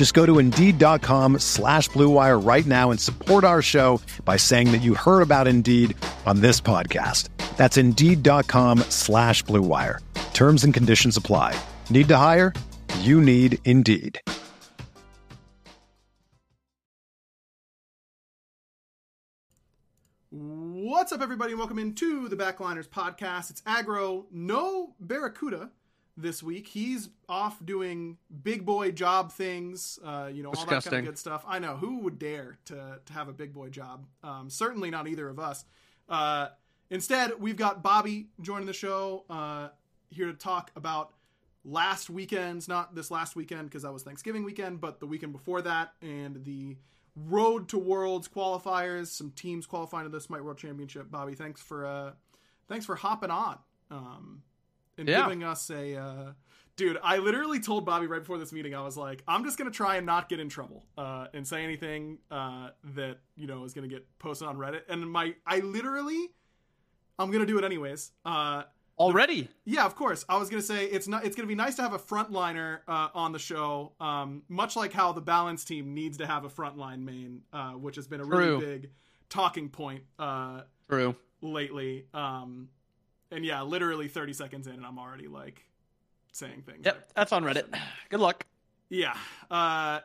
Just go to Indeed.com slash BlueWire right now and support our show by saying that you heard about Indeed on this podcast. That's Indeed.com slash BlueWire. Terms and conditions apply. Need to hire? You need Indeed. What's up, everybody, and welcome into the Backliners podcast. It's Aggro, no Barracuda this week. He's off doing big boy job things, uh, you know, all that kind of good stuff. I know who would dare to to have a big boy job. Um, certainly not either of us. Uh, instead, we've got Bobby joining the show uh, here to talk about last weekend's, not this last weekend because that was Thanksgiving weekend, but the weekend before that and the Road to Worlds qualifiers. Some teams qualifying to the Smite World Championship. Bobby, thanks for uh, thanks for hopping on. Um, and Yeah. giving us a uh, dude i literally told bobby right before this meeting i was like i'm just gonna try and not get in trouble uh, and say anything uh, that you know is gonna get posted on reddit and my i literally i'm gonna do it anyways uh, Already? yeah of course i was gonna say it's not it's gonna be nice to have a frontliner uh, on the show um, much like how the balance team needs to have a frontline main uh, which has been a really big talking point uh, True. lately um, and yeah literally 30 seconds in and i'm already like saying things Yep, that's on Reddit. Good luck. yeah. Uh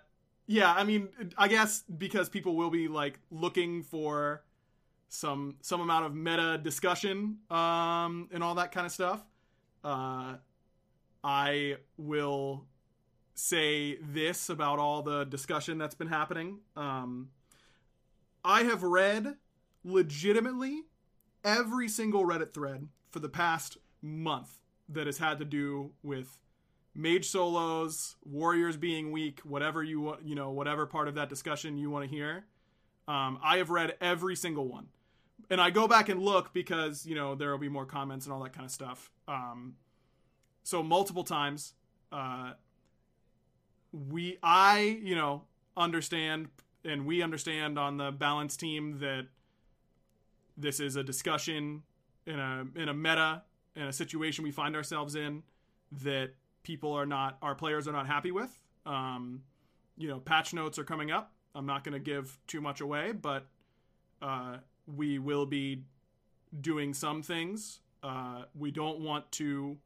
yeah, I mean I guess because people will be like looking for some some amount of meta discussion um and all that kind of stuff. Uh I will say this about all the discussion that's been happening. Um I have read legitimately every single Reddit thread for the past month that has had to do with mage solos, warriors being weak, whatever you want, you know, whatever part of that discussion you want to hear. Um, I have read every single one, and I go back and look because you know there will be more comments and all that kind of stuff. Um, so multiple times, uh, we, I, you know, understand and we understand on the balance team that this is a discussion in a in a meta in a situation we find ourselves in that people are not our players are not happy with. Um, you know patch notes are coming up. I'm not going to give too much away but uh, we will be doing some things. Uh, we don't want to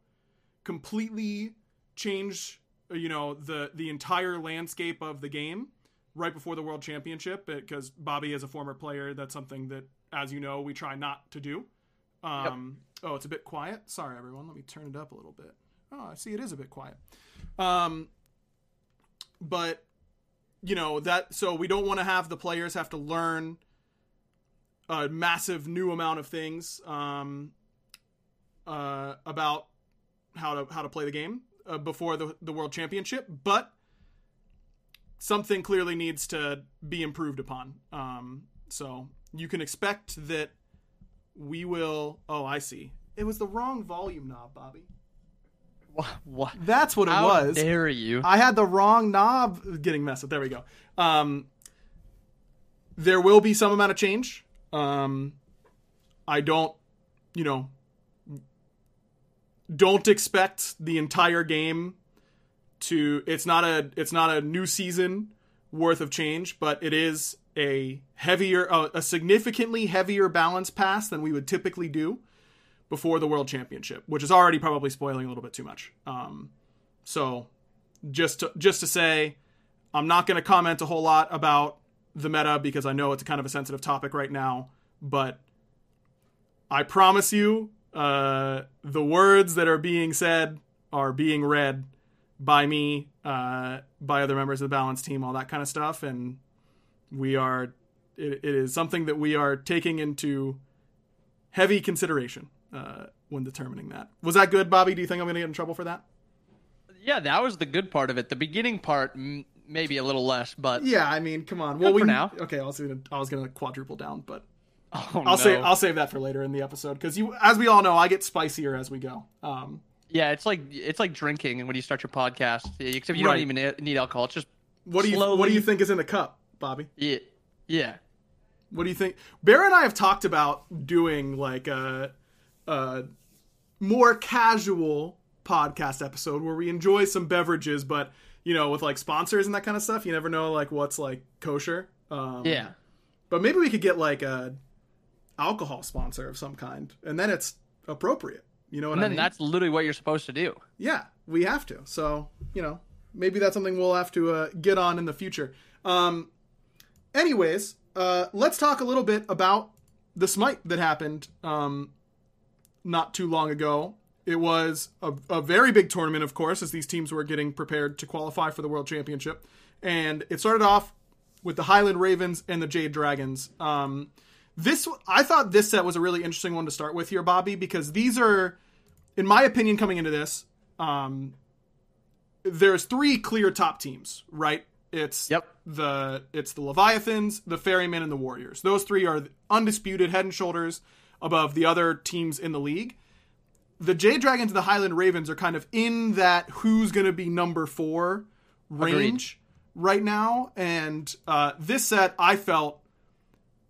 completely change you know the the entire landscape of the game right before the world championship because bobby is a former player. That's something that as you know we try not to do um, oh it's a bit quiet? Sorry everyone. Let me turn it up a little bit. Oh i see it is a bit quiet. Um, but you know that so we don't want to have the players have to learn a massive new amount of things um, uh, about how to how to play the game uh, before the the world championship, but something clearly needs to be improved upon. Um, so you can expect that we will. Oh, I see. It was the wrong volume knob, Bobby. What? what? That's what it How was. dare you? I had the wrong knob getting messed up. There we go. Um, there will be some amount of change. Um, I don't, you know, don't expect the entire game to. It's not a. It's not a new season worth of change, but it is a heavier, a, significantly heavier balance pass than we would typically do before the World Championship, which is already probably spoiling a little bit too much. Um, so just to, just to say, I'm not going to comment a whole lot about the meta because I know it's kind of a sensitive topic right now, but I promise you uh, the words that are being said are being read by me, uh, by other members of the balance team, all that kind of stuff, and we are. It, it is something that we are taking into heavy consideration uh, when determining that. Was that good, Bobby? Do you think I'm going to get in trouble for that? Yeah, that was the good part of it. The beginning part, m- maybe a little less, but Yeah, I mean, come on. Well, we for now. Okay, I was gonna, I was gonna quadruple down, but oh, I'll no. save, I'll save that for later in the episode because you, as we all know, I get spicier as we go. Um, yeah, it's like it's like drinking and when you start your podcast. Except you Right. don't even need alcohol. It's just what do you, what do you think is in the cup, Bobby? yeah, yeah. What do you think? Bear and I have talked about doing like a, a more casual podcast episode where we enjoy some beverages, but you know, with like sponsors and that kind of stuff, you never know like what's like kosher. Um, Yeah. But maybe we could get like a alcohol sponsor of some kind, and then it's appropriate. You know what And I then mean? that's literally what you're supposed to do. yeah, we have to. So you know, maybe that's something we'll have to uh, get on in the future. Um, anyways, uh, let's talk a little bit about the smite that happened um, not too long ago. It was a, a very big tournament, of course, as these teams were getting prepared to qualify for the World Championship. And it started off with the Highland Ravens and the Jade Dragons. Um, this I thought this set was a really interesting one to start with here, Bobby, because these are, in my opinion, coming into this, um, there's three clear top teams, right? It's Yep. the it's the Leviathans, the Ferrymen, and the Warriors. Those three are undisputed head and shoulders above the other teams in the league. The J Dragons and the Highland Ravens are kind of in that who's going to be number four range right now. And uh, this set, I felt,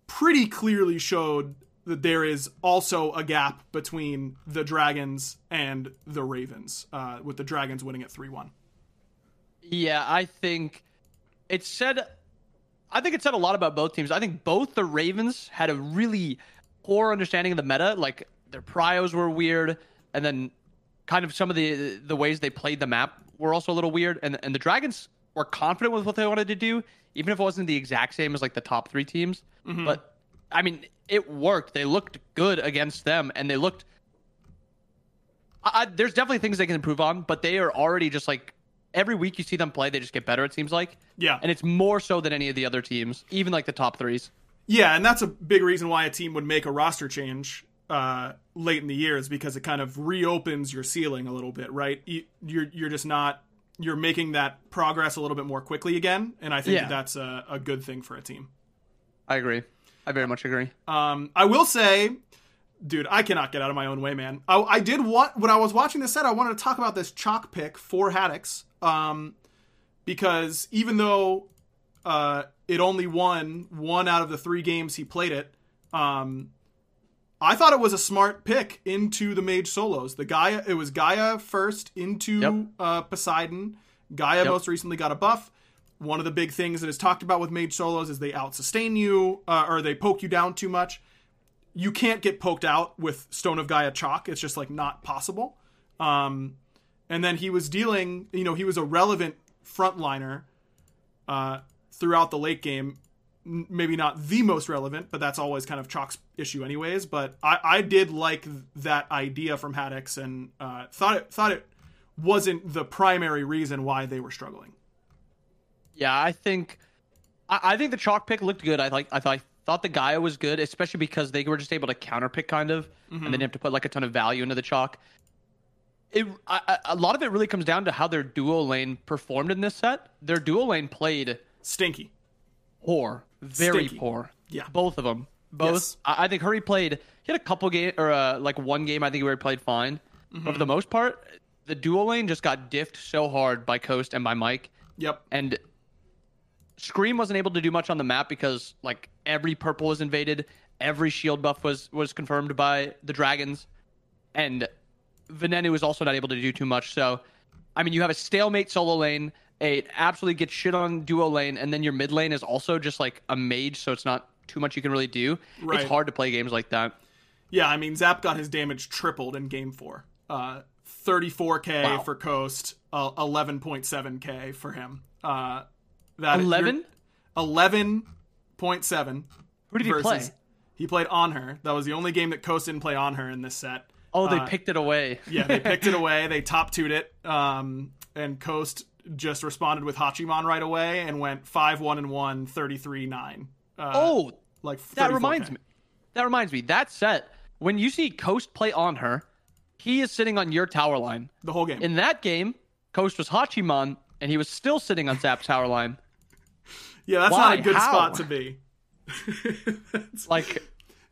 pretty clearly showed that there is also a gap between the Dragons and the Ravens, uh, with the Dragons winning at 3 1. Yeah, I think it said. I think it said a lot about both teams. I think both the Ravens had a really poor understanding of the meta. Like their prios were weird, and then kind of some of the the ways they played the map were also a little weird. And and the Dragons were confident with what they wanted to do, even if it wasn't the exact same as like the top three teams. Mm-hmm. But I mean, it worked. They looked good against them, and they looked. I, I, there's definitely things they can improve on, but they are already just like every week you see them play, they just get better. It seems like, Yeah. and it's more so than any of the other teams, even like the top threes. Yeah, and that's a big reason why a team would make a roster change uh, late in the year is because it kind of reopens your ceiling a little bit, right? You- You're you're just not you're making that progress a little bit more quickly again, and I think Yeah. that that's a, a good thing for a team. I agree. I very much agree. Um, I will say, dude, I cannot get out of my own way, man. I, I did want when I was watching this set, I wanted to talk about this Chaac pick for Haddix, um, because even though uh, it only won one out of the three games he played it, um, I thought it was a smart pick into the mage solos. The Gaia, it was Gaia first into Yep. uh, Poseidon. Gaia Yep. most recently got a buff. One of the big things that is talked about with mage solos is they out sustain you uh, or they poke you down too much. You can't get poked out with Stone of Gaia Chaac. It's just like not possible. Um, and then he was dealing, you know, he was a relevant frontliner uh, throughout the late game. N- Maybe not the most relevant, but that's always kind of Chaac's issue, anyways. But I, I did like that idea from Haddix and uh, thought it thought it wasn't the primary reason why they were struggling. Yeah, I think I, I think the Chaac pick looked good. I like I thought I thought the Gaia was good, especially because they were just able to counter pick kind of, and they didn't have to put like a ton of value into the Chaac. It I, a lot of it really comes down to how their duo lane performed in this set. Their duo lane played Stinky. poor, very Stinky. poor. Yeah. both of them. Both. Yes. I, I think Hurry played. He had a couple game or uh, like one game. I think where he played fine, but for the most part, the duo lane just got diffed so hard by Coast and by Mike, Yep. and Scream wasn't able to do much on the map because like every purple was invaded, every shield buff was was confirmed by the dragons, and Venenu is also not able to do too much. So, I mean, you have a stalemate solo lane, a absolutely get shit on duo lane, and then your mid lane is also just like a mage, so it's not too much you can really do. Right. It's hard to play games like that. Yeah, I mean, Zap got his damage tripled in game four. Uh, 34k Wow. for Coast, uh, 11.7k for him. Uh, that Eleven? Eleven point seven. Who did he play? He played Olorun. That was the only game that Coast didn't play Olorun in this set. Oh, they Uh, picked it away. Yeah, they picked it away. They top two'd it. Um, and Coast just responded with Hachiman right away and went 5 1 and 1, 33 9. Uh, oh, like that 34K. reminds me. That reminds me. That set when you see Coast play Olorun, he is sitting on your tower line. The whole game. In that game, Coast was Hachiman, and he was still sitting on Zap's tower line. yeah, that's why? not a good How? spot to be. It's like,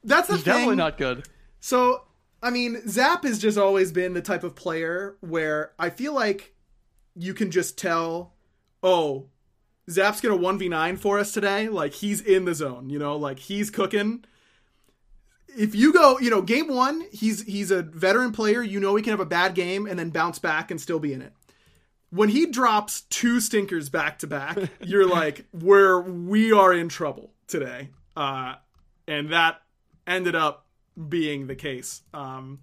That's the it's thing. definitely not good. So, I mean, Zap has just always been the type of player where I feel like you can just tell, oh, Zap's gonna 1v9 for us today. Like, he's in the zone, you know, like he's cooking. If you go, you know, game one, he's he's a veteran player. You know he can have a bad game and then bounce back and still be in it. When he drops two stinkers back to back, you're like, we're we are in trouble today. Uh, and that ended up being the case. Um,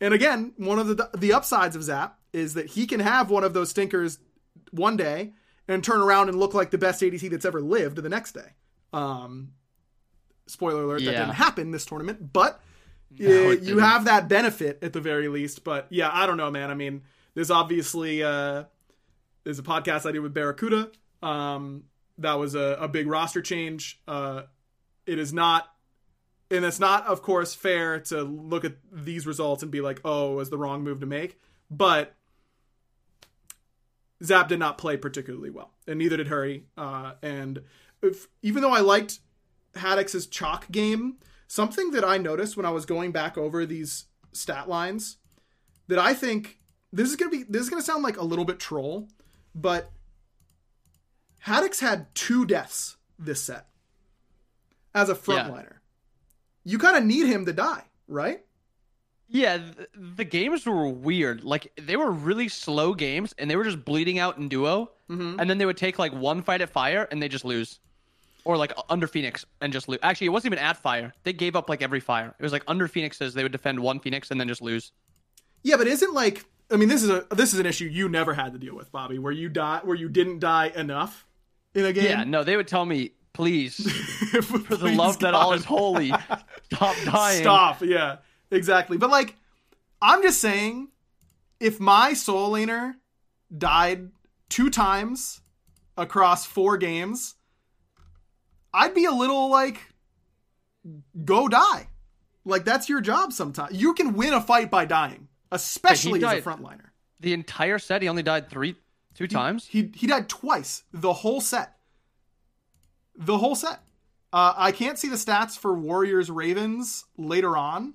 and again, one of the the upsides of Zap is that he can have one of those stinkers one day and turn around and look like the best ADC that's ever lived the next day. Um, spoiler alert, that didn't happen this tournament, but No, it you have that benefit at the very least. But yeah, I don't know, man. I mean, there's obviously uh, there's a podcast I did with Barracuda. Um, that was a, a big roster change. Uh, it is not, and it's not, of course, fair to look at these results and be like, "Oh, it was the wrong move to make." But Zap did not play particularly well, and neither did Hurry. Uh, and if, even though I liked Haddix's Chaac game, something that I noticed when I was going back over these stat lines that I think this is gonna be this is gonna sound like a little bit troll, but Haddix had two deaths this set as a Yeah. You kind of need him to die, right? Yeah, th- the games were weird. Like they were really slow games, and they were just bleeding out in duo, Mhm. and then they would take like one fight at fire, and they just lose, or like under Phoenix and just lose. Actually, it wasn't even at fire. They gave up like every fire. It was like under Phoenixes, they would defend one Phoenix and then just lose. Yeah, but isn't like I mean this is a this is an issue you never had to deal with, Bobby, where you die where you didn't die enough in a game. Yeah, no, they would tell me, please, for for the love that all is holy, stop dying. Stop. Yeah, exactly. But like, I'm just saying, if my solo laner died two times across four games, I'd be a little like, go die. Like that's your job. Sometimes you can win a fight by dying, especially as a frontliner. The entire set, he only died three, two times. He he died twice the whole set. The whole set. Uh, I can't see the stats for Warriors Ravens later on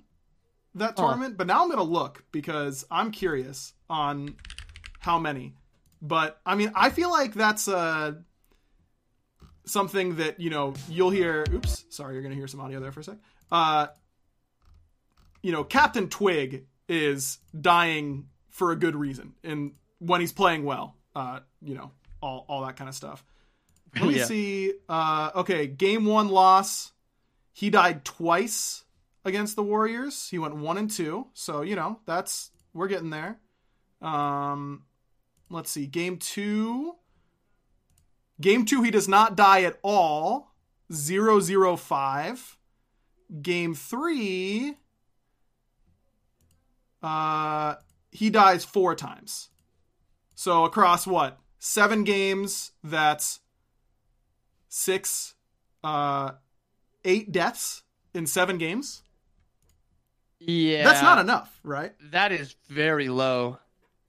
that tournament, but now I'm gonna look because I'm curious on how many. But I mean, I feel like that's uh, something that you know you'll hear. Oops, sorry, you're gonna hear some audio there for a sec. Uh, you know, Captain Twig is dying for a good reason, and when he's playing well, uh, you know, all all that kind of stuff. Let me Yeah. see. Uh, okay, game one loss. He died twice against the Warriors. He went one and two, so you know that's we're getting there. Um, let's see. Game two. Game two, he does not die at all. Zero zero five. Game three. Uh, he dies four times. So across what seven games, that's six, uh, eight deaths in seven games. Yeah, That's not enough, right? That is very low.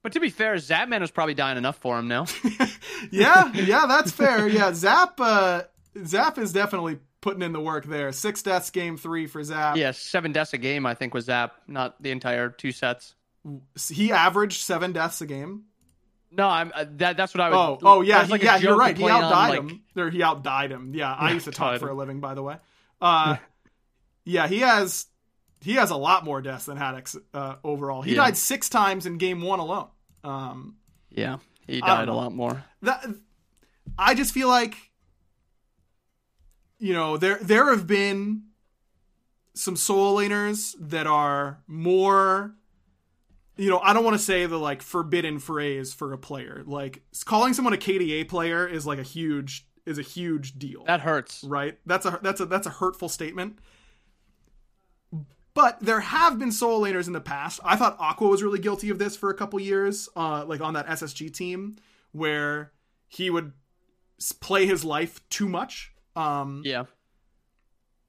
But to be fair, Zapman was probably dying enough for him now. yeah, yeah, that's fair. Yeah, Zap, uh, Zap is definitely putting in the work there. Six deaths, game three for Zap. yeah, seven deaths a game, I think, was Zap, not the entire two sets. he averaged seven deaths a game. No, I'm uh, that. That's what I was. Oh, oh yeah, like yeah, you're right. He on, outdied like- him. Or he outdied him. Yeah, I used to talk for a living, by the way. Uh, yeah, he has he has a lot more deaths than Haddix uh, overall. He Yeah. died six times in game one alone. Um, Yeah, he don't died a lot more. that I just feel like you know there there have been some soul laners that are more you know I don't want to say the like forbidden phrase for a player like calling someone a KDA player is like a huge is a huge deal That hurts. right that's a that's a that's a hurtful statement but there have been solo laners in the past. I thought Aqua was really guilty of this for a couple years, uh, like on that SSG team, where he would play his life too much. Um, Yeah.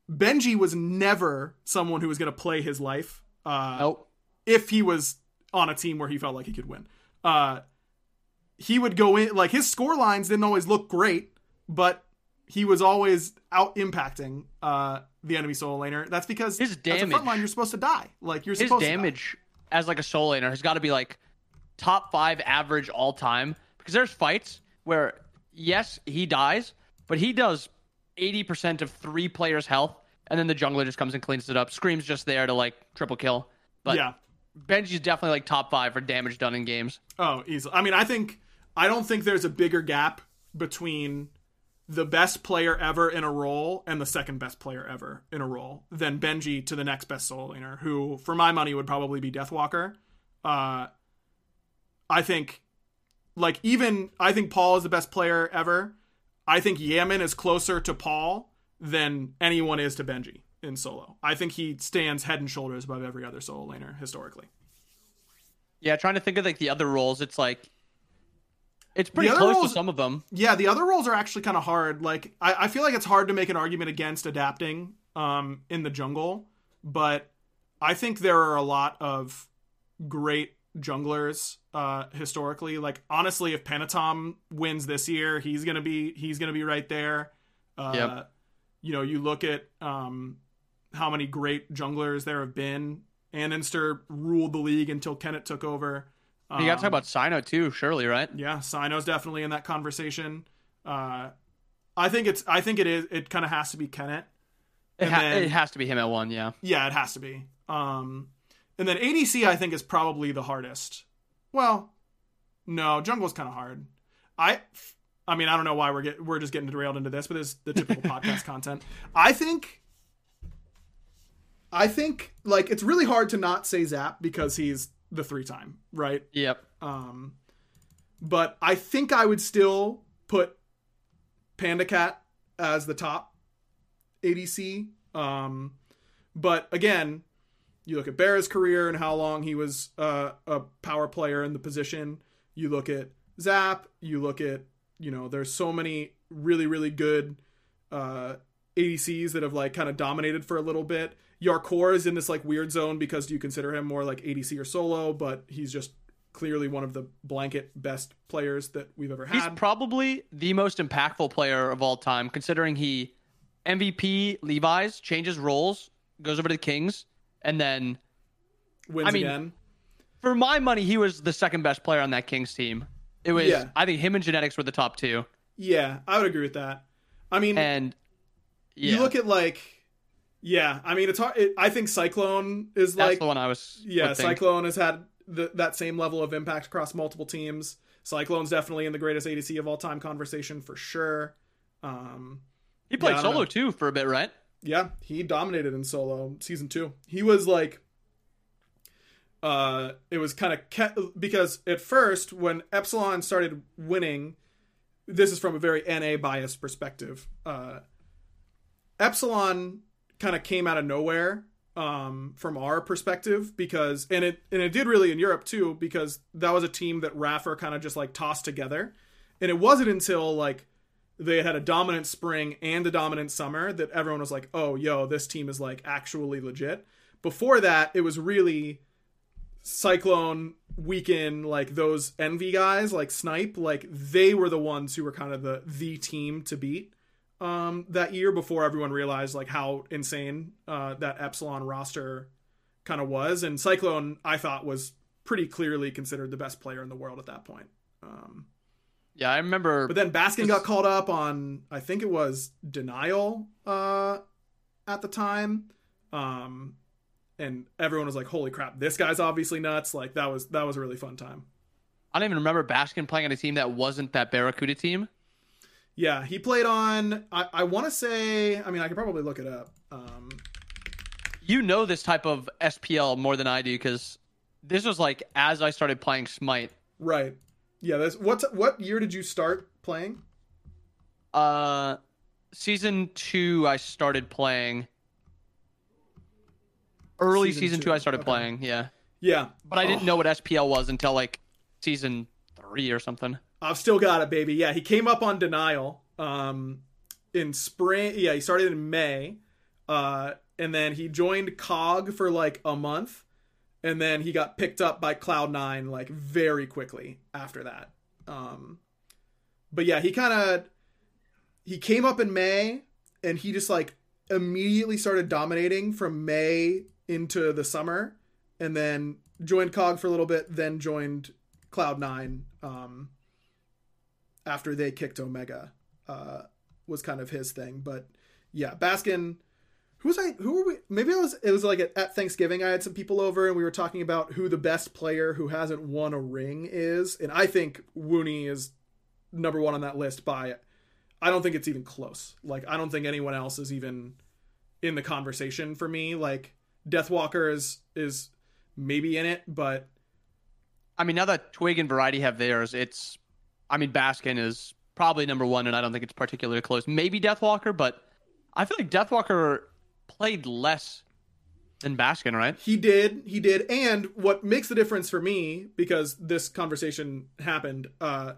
Benji was never someone who was going to play his life. Uh, Nope. if he was on a team where he felt like he could win. Uh, he would go in like his score lines didn't always look great, but he was always out impacting uh, the enemy solo laner. That's because His as a damage- frontline, you're supposed to die. Like you're His supposed to die. damage as like a solo laner has got to be like top five average all time because there's fights where yes he dies, but he does eighty percent of three players' health, and then the jungler just comes and cleans it up. Scream's just there to like triple kill. But yeah. Benji's definitely like top five for damage done in games. Oh, easily. I mean, I think I don't think there's a bigger gap between the best player ever in a role and the second best player ever in a role than Benji to the next best solo laner, who, for my money, would probably be Deathwalker. Uh, I think, like, even I think Paul is the best player ever. I think Yaman is closer to Paul than anyone is to Benji in solo. I think he stands head and shoulders above every other solo laner historically. Yeah, trying to think of like the other roles, it's like it's pretty close roles- to some of them. Yeah, the other roles are actually kind of hard. Like, I, I feel like it's hard to make an argument against adapting um, in the jungle, but I think there are a lot of great junglers uh, historically. Like, honestly, if Panitom wins this year, he's gonna be he's gonna be right there. Uh, Yep. You know, you look at um, how many great junglers there have been. Andinster ruled the league until Kennett took over. You got to talk Um, about Sino too, surely, right? yeah, Sino's definitely in that conversation. Uh, I think it's. I think it is. It kind of has to be Kennett. It, ha- then- it has to be him at one, yeah. Yeah, it has to be. Um, and then ADC, I think, is probably the hardest. Well, no, jungle's kind of hard. I, I mean, I don't know why we're get we're just getting derailed into this, but it's the typical podcast content. I think. I think like it's really hard to not say Zap because he's the three time, right? Yep. Um, but I think I would still put Panda Cat as the top ADC. Um, but again, you look at Barra's career and how long he was uh, a power player in the position. You look at Zap. You look at you know, there's so many really really good uh, ADCs that have like kind of dominated for a little bit. Yarkor is in this like weird zone because do you consider him more like ADC or solo, but he's just clearly one of the blanket best players that we've ever had. He's probably the most impactful player of all time, considering he MVP Levi's changes roles, goes over to the Kings, and then Wins I mean, again. for my money, he was the second best player on that Kings team. It was Yeah. I think him and Genetics were the top two. Yeah, I would agree with that. I mean, And yeah, you look at like, yeah, I mean, it's hard. It, I think Cyclone is that's like, the one I was yeah, think. Cyclone has had the, that same level of impact across multiple teams. Cyclone's definitely in the greatest ADC of all time conversation for sure. Um, He played Yeah, solo know. too for a bit, right? yeah, he dominated in solo season two. He was like, uh, it was kind of ke- because at first when Epsilon started winning, this is from a very NA biased perspective. Uh, Epsilon kind of came out of nowhere um, from our perspective because, and it and it did really in Europe too because that was a team that Raffer kind of just like tossed together, and it wasn't until like they had a dominant spring and a dominant summer that everyone was like, oh, yo, this team is like actually legit. Before that, it was really Cyclone, Weekend, like those Envy guys, like Snipe, like they were the ones who were kind of the the team to beat um, that year before everyone realized like how insane uh, that Epsilon roster kind of was. And Cyclone, I thought, was pretty clearly considered the best player in the world at that point. Um, Yeah, I remember. but then Baskin got called up on I think it was denial uh at the time. Um and everyone was like, Holy crap, this guy's obviously nuts. Like that was that was a really fun time. I don't even remember Baskin playing on a team that wasn't that Barracuda team. Yeah, he played on I, I wanna say I mean I could probably look it up. Um You know this type of SPL more than I do because this was like as I started playing Smite. right. Yeah, that's what what year did you start playing? Uh, season two, I started playing. Early Season season, two, two, I started okay. playing. Yeah, Yeah, but I didn't Oh, know what SPL was until like season three or something. I've still got it, baby. Yeah, he came up on denial um, in spring. Yeah, he started in May, uh, and then he joined COG for like a month, and then he got picked up by Cloud Nine like very quickly after that. Um, but yeah, he kind of he came up in May, and he just like immediately started dominating from May into the summer, and then joined COG for a little bit, then joined Cloud Nine. Um, after they kicked Omega uh, was kind of his thing. But yeah, Baskin. Who was I? Who were we? Maybe I was. It was like at, at Thanksgiving. I had some people over, and we were talking about who the best player who hasn't won a ring is. And I think Wooney is number one on that list. By, I don't think it's even close. Like I don't think anyone else is even in the conversation for me. Like Deathwalker is is maybe in it, but I mean, now that Twig and Variety have theirs, it's. I mean, Baskin is probably number one, and I don't think it's particularly close. Maybe Deathwalker, but I feel like Deathwalker played less than Baskin, right? He did, he did, and what makes the difference for me because this conversation happened, uh,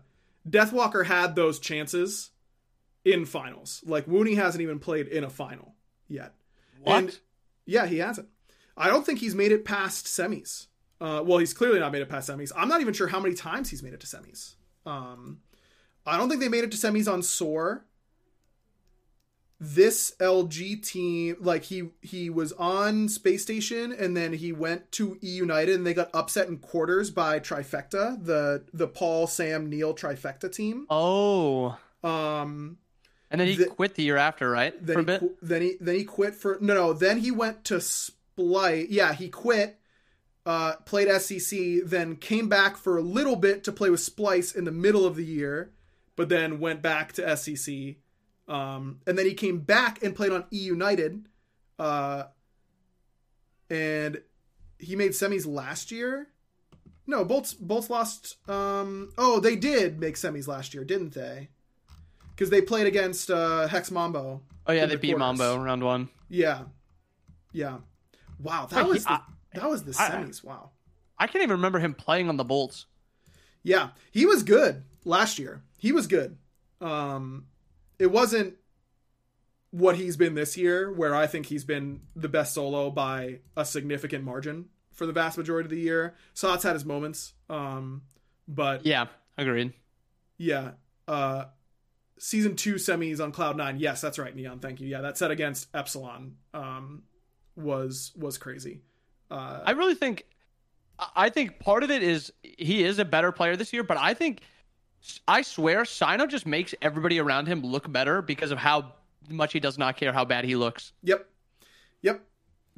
Deathwalker had those chances in finals. Like Wooney hasn't even played in a final yet. What? And yeah, he hasn't. I don't think he's made it past semis. Uh, well, he's clearly not made it past semis. I'm not even sure how many times he's made it to semis. Um, I don't think they made it to semis on Soar. This LG team, like he he was on Space Station and then he went to E United and they got upset in quarters by Trifecta, the the Paul Sam Neil Trifecta team. Oh, Um, and then he The- quit the year after, right? then For a he, bit. then he then he quit for no no then he went to Splice yeah he quit uh played SCC then came back for a little bit to play with Splice in the middle of the year but then went back to SCC um and then he came back and played on E United uh and he made semis last year no Bolts Bolts lost um oh they did make semis last year didn't they because they played against uh, Hex Mambo. Oh yeah, they the beat quarters. Mambo round one. Yeah, yeah. Wow, that Wait, he- was the, I- that was the I- semis. Wow. I can't even remember him playing on the Bolts. Yeah, he was good last year. He was good. Um, it wasn't what he's been this year, where I think he's been the best solo by a significant margin for the vast majority of the year. Sots had his moments, um, but Yeah, agreed. Yeah. Uh season two semis on Cloud Nine. Yes, that's right, Neon. Thank you. Yeah, that set against Epsilon um was was crazy. Uh I really think, I think part of it is he is a better player this year, but I think, I swear, Sino just makes everybody around him look better because of how much he does not care how bad he looks. Yep. Yep.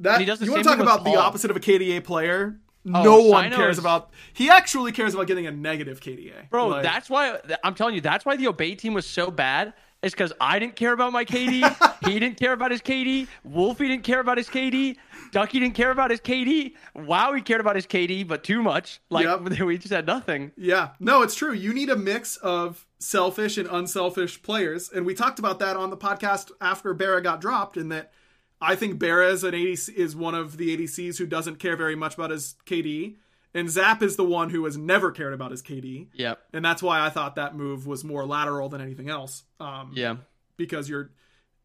That he does the you want to talk about the opposite of a KDA player? Oh, no one cares is- about. He actually cares about getting a negative KDA, Bro, Like, that's why I'm telling you, that's why the Obey team was so bad. It's because I didn't care about my KD. he didn't care about his KD. Wolfie didn't care about his KD. Ducky didn't care about his KD. Wow, he cared about his KD, but too much. Like Yep. we just had nothing. Yeah, no, it's true. You need a mix of selfish and unselfish players, and we talked about that on the podcast after Barra got dropped. In that, I think Barra is an ADC is one of the ADCs who doesn't care very much about his KD, and Zap is the one who has never cared about his KD, Yep. and that's why I thought that move was more lateral than anything else. Um, Yeah. because you're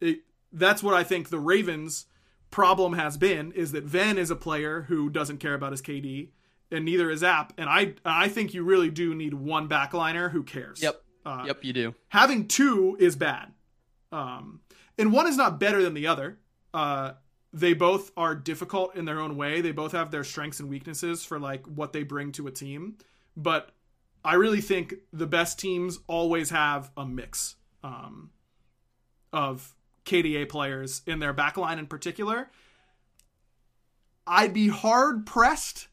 it, that's what I think the Ravens problem has been is that Ven is a player who doesn't care about his KD and neither is App and I I think you really do need one backliner who cares. Yep. Uh, Yep. You do. Having two is bad. Um and one is not better than the other. Uh they both are difficult in their own way. They both have their strengths and weaknesses for like what they bring to a team. But I really think the best teams always have a mix. Um of KDA players in their backline in particular. I'd be hard pressed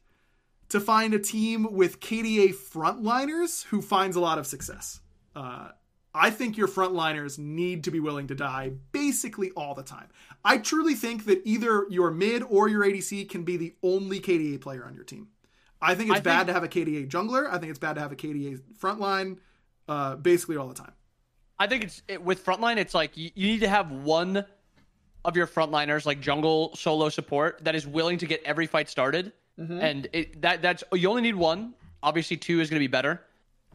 to find a team with KDA frontliners who finds a lot of success. Uh, I think your frontliners need to be willing to die basically all the time. I truly think that either your mid or your ADC can be the only KDA player on your team. I think it's I bad think- to have a KDA jungler. I think it's bad to have a KDA frontline uh, basically all the time. I think it's it, with frontline. It's like you, you need to have one of your frontliners, like jungle solo support, that is willing to get every fight started. Mm-hmm. And it, that that's you only need one. Obviously, two is going to be better,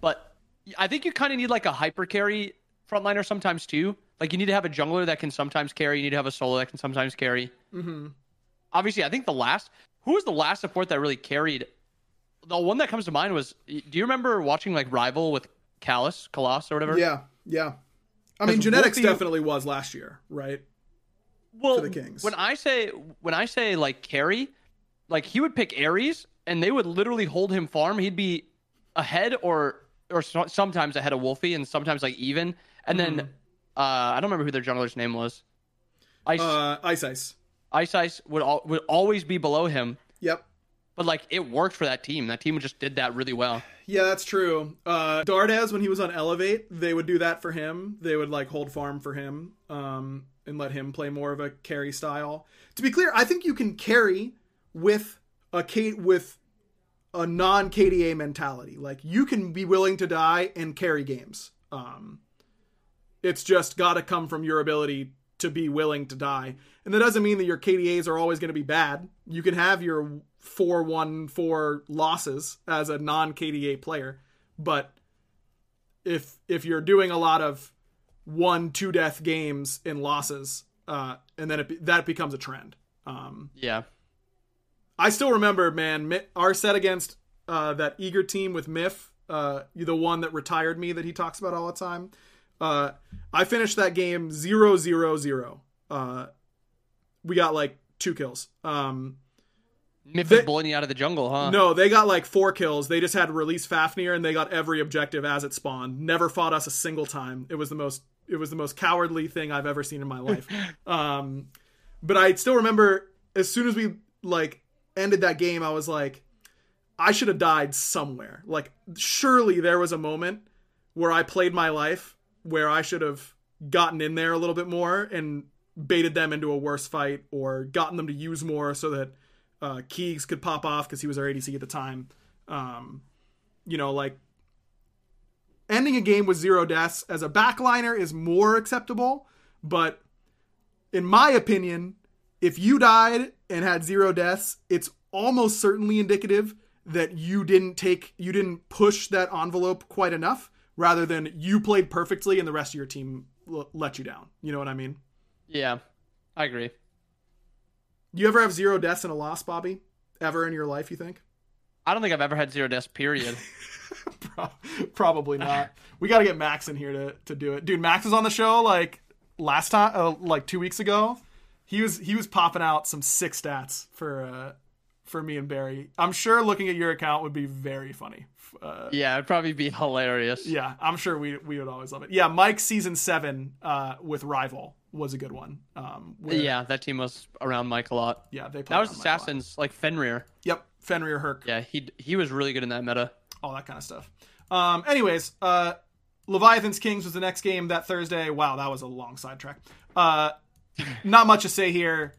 but I think you kind of need like a hyper carry frontliner sometimes too. Like you need to have a jungler that can sometimes carry. You need to have a solo that can sometimes carry. Mm-hmm. Obviously, I think the last who was the last support that really carried. The one that comes to mind was. Do you remember watching like Rival with Callus, Colossus, or whatever? Yeah, yeah. I mean, genetics Wolfie- definitely was last year, right? well, the Kings. When I say when I say like carry, like he would pick Ares, and they would literally hold him farm. He'd be ahead or or so- sometimes ahead of Wolfie, and sometimes like even. And then Mm-hmm. uh, I don't remember who their jungler's name was. Ice Uh, Ice Ice. Ice Ice would al- would always be below him, Yep. but like it worked for that team. That team just did that really well. Yeah, that's true. Uh, when he was on Elevate, they would do that for him. They would like hold farm for him, um, and let him play more of a carry style. To be clear, I think you can carry with a K with a non KDA mentality. Like you can be willing to die and carry games. Um, it's just got to come from your ability to be willing to die. And that doesn't mean that your KDAs are always going to be bad. You can have your 4 1 4 losses as a non KDA player. But if if you're doing a lot of one two death games in losses, uh, and then it, be- that becomes a trend. Um, Yeah, I still remember, man, our set against uh, that eager team with Miff, uh, the one that retired me that he talks about all the time. Uh, I finished that game zero zero zero. Uh, we got like two kills. Um, Miff They- is bullying you out of the jungle, huh? no, they got like four kills. They just had to release Fafnir, and they got every objective as it spawned. Never fought us a single time. It was the most. It was the most cowardly thing I've ever seen in my life. um, but I still remember as soon as we like ended that game, I was like, I should have died somewhere. Like, surely there was a moment where I played my life where I should have gotten in there a little bit more and baited them into a worse fight or gotten them to use more so that uh, Keegs could pop off because he was our ADC at the time. Um, you know, like ending a game with zero deaths as a backliner is more acceptable, but in my opinion, if you died and had zero deaths, it's almost certainly indicative that you didn't take you didn't push that envelope quite enough rather than you played perfectly and the rest of your team l- let you down. You know what I mean? Yeah, I agree. You ever have zero deaths in a loss, Bobby? Ever in your life, you think? I don't think I've ever had zero deaths. Period. Probably not. We got to get Max in here to, to do it, dude. Max was on the show like last time, uh, like two weeks ago. He was he was popping out some sick stats for uh, for me and Barry. I'm sure looking at your account would be very funny. Uh, yeah, it'd probably be hilarious. yeah, I'm sure we we would always love it. Yeah, Mike season seven uh, with Rival was a good one. Um, where- Yeah, that team was around Mike a lot. yeah, they That was assassins like Fenrir. Yep, Fenrir Herc. Yeah, he he was really good in that meta. all that kind of stuff. Um, anyways, uh, Leviathan's Kings was the next game that Thursday. Wow, that was a long sidetrack. Uh, not much to say here.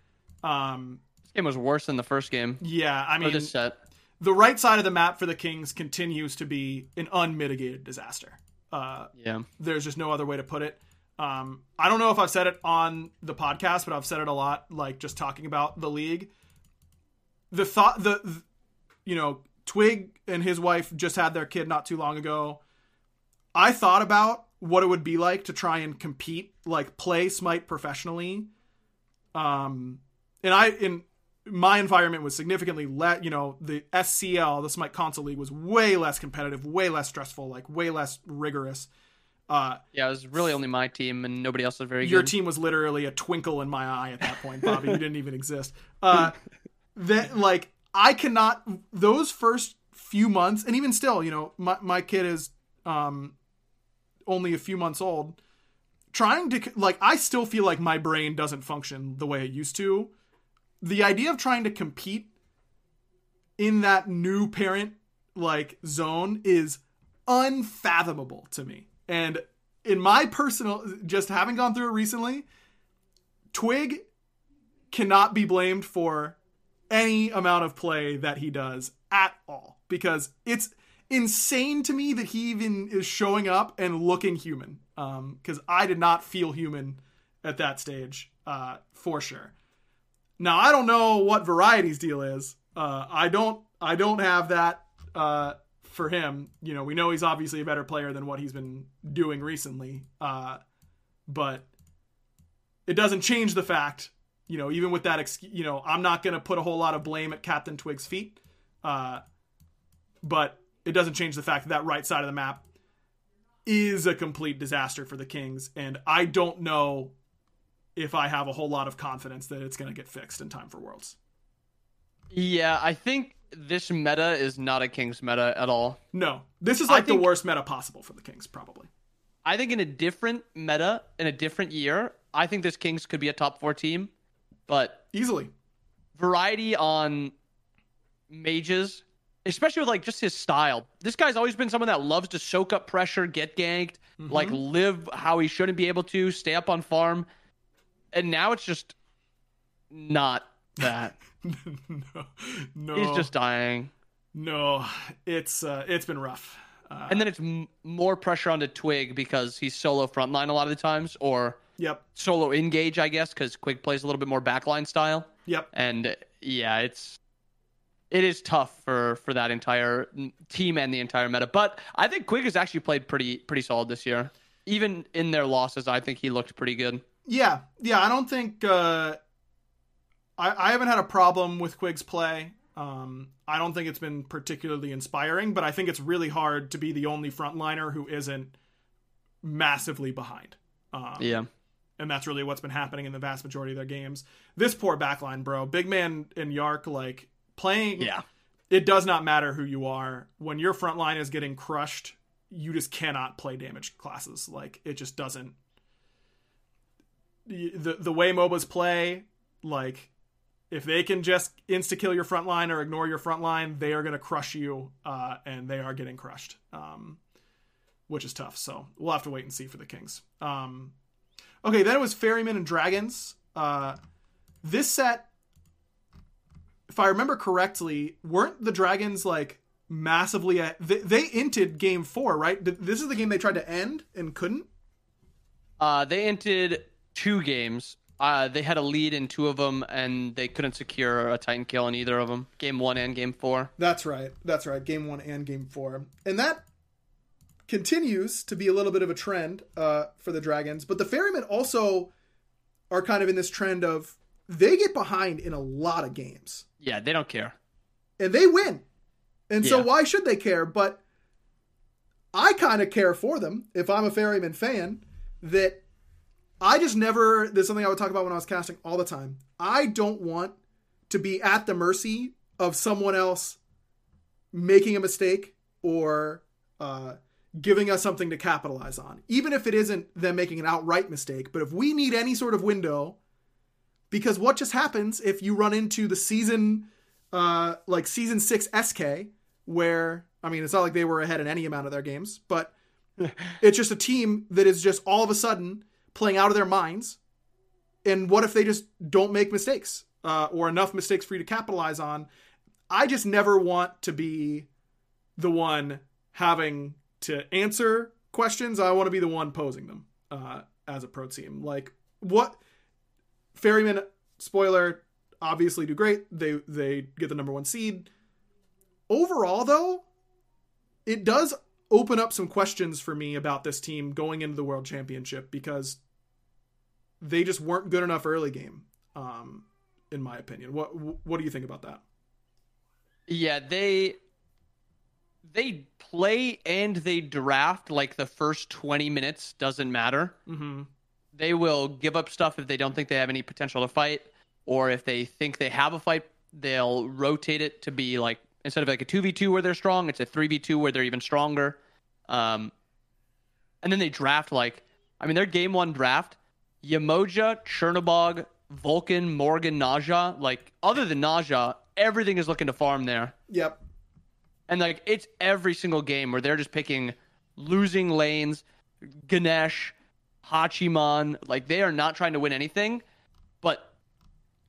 Um, game was worse than the first game yeah, I mean, this set. the right side of the map for the Kings continues to be an unmitigated disaster. Uh, Yeah, there's just no other way to put it. Um, I don't know if I've said it on the podcast, but I've said it a lot, like just talking about the league. The thought, the, th- you know, Twig and his wife just had their kid not too long ago. I thought about what it would be like to try and compete, like play Smite professionally. Um, and I, in my environment was significantly less, you know, the SCL, the Smite Console League was way less competitive, way less stressful, like way less rigorous. Uh, yeah, it was really only my team and nobody else was very your good. team was literally a twinkle in my eye at that point, Bobby. you didn't even exist. Uh, that like I cannot those first few months, and even still, you know, my my kid is um only a few months old. Trying to like, I still feel like my brain doesn't function the way it used to. The idea of trying to compete in that new parent like zone is unfathomable to me. And in my personal, just having gone through it recently, Twig cannot be blamed for any amount of play that he does at all because it's insane to me that he even is showing up and looking human. Because I did not feel human at that stage, uh, for sure. Now I don't know what Variety's deal is. Uh, I don't I don't have that uh, for him. You know, we know he's obviously a better player than what he's been doing recently. Uh, but it doesn't change the fact, you know, even with that, ex- you know, I'm not going to put a whole lot of blame at Captain Twig's feet. Uh, but it doesn't change the fact that that right side of the map is a complete disaster for the Kings. And I don't know if I have a whole lot of confidence that it's going to get fixed in time for Worlds. Yeah, I think this meta is not a Kings meta at all. No, this is like think- the worst meta possible for the Kings, probably. I think in a different meta, in a different year, I think this Kings could be a top four team. But Easily. variety on mages, especially with like just his style. This guy's always been someone that loves to soak up pressure, get ganked, like mm-hmm. live how he shouldn't be able to, stay up on farm. And now it's just not that. no, no, He's just dying. no. It's uh, it's been rough. Uh, And then it's m- more pressure onto Twig because he's solo frontline a lot of the times, or yep, solo engage, I guess, because Quig plays a little bit more backline style. yep. And uh, yeah, it's it is tough for for that entire team and the entire meta. But I think Quig has actually played pretty pretty solid this year. Even in their losses, I think he looked pretty good. Yeah, yeah. I don't think uh, I I haven't had a problem with Quig's play. Um, I don't think it's been particularly inspiring, but I think it's really hard to be the only frontliner who isn't massively behind. Um, Yeah. and that's really what's been happening in the vast majority of their games. This poor backline, bro. Big man and Yark like playing. Yeah. It does not matter who you are when your front line is getting crushed. You just cannot play damage classes. Like it just doesn't. The the, way MOBAs play, like if they can just insta kill your front line or ignore your front line, they are going to crush you, uh, and they are getting crushed, um, which is tough. So we'll have to wait and see for the Kings. Um, okay, then it was Ferryman and Dragons. Uh, this set, if I remember correctly, weren't the Dragons like massively? At, they, they inted game four, right? This is the game they tried to end and couldn't. Uh, they entered two games. Uh, they had a lead in two of them, and they couldn't secure a Titan kill in either of them. Game one and game four. That's right. That's right. Game one and game four. And that continues to be a little bit of a trend uh, for the Dragons. But the Ferrymen also are kind of in this trend of they get behind in a lot of games Yeah, they don't care. and they win. And so why should they care? But I kind of care for them if I'm a Ferryman fan that I just never there's something I would talk about when I was casting all the time. I don't want to be at the mercy of someone else making a mistake or uh, giving us something to capitalize on, even if it isn't them making an outright mistake. But if we need any sort of window, because what just happens if you run into the season, uh, like season six SK, where I mean, it's not like they were ahead in any amount of their games, but it's just a team that is just all of a sudden playing out of their minds. And what if they just don't make mistakes uh, or enough mistakes for you to capitalize on? I just never want to be the one having to answer questions. I want to be the one posing them uh, as a pro team. Like what Ferryman spoiler obviously do great. They they get the number one seed. Overall, though, it does open up some questions for me about this team going into the world championship because they just weren't good enough early game. Um, in my opinion, what what do you think about that? Yeah, they they play and they draft like the first 20 minutes doesn't matter. Mm-hmm. They will give up stuff if they don't think they have any potential to fight or if they think they have a fight, they'll rotate it to be like instead of like a 2v2 where they're strong, it's a 3v2 where they're even stronger. Um and then they draft like I mean their game 1 draft Yemoja, Chernobog, Vulcan, Morgan, Naja, like other than Naja, everything is looking to farm there. Yep. And like it's every single game where they're just picking losing lanes, Ganesh, Hachiman. Like they are not trying to win anything. But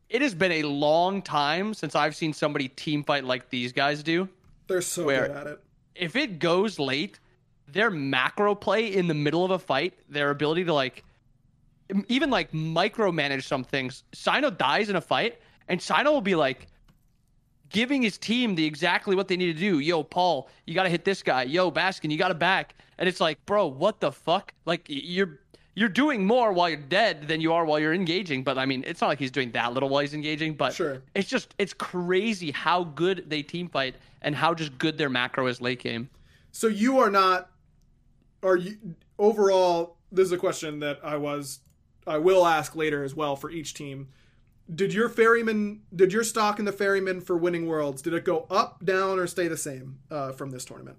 it has been a long time since I've seen somebody team fight like these guys do. They're so good at it. If it goes late, their macro play in the middle of a fight, their ability to like even like micromanage some things. Sino dies in a fight, and Sino will be like giving his team the exactly what they need to do. Yo, Paul, you got to hit this guy. Yo, Baskin, you got to back. And it's like, bro, what the fuck? Like you're you're doing more while you're dead than you are while you're engaging. But I mean, it's not like he's doing that little while he's engaging. But sure. it's just it's crazy how good they team fight and how just good their macro is late game. So you are not. Are you overall? This is a question that I was. I will ask later as well for each team. Did your ferryman? Did your stock in the ferryman for winning worlds? Did it go up, down, or stay the same uh, from this tournament?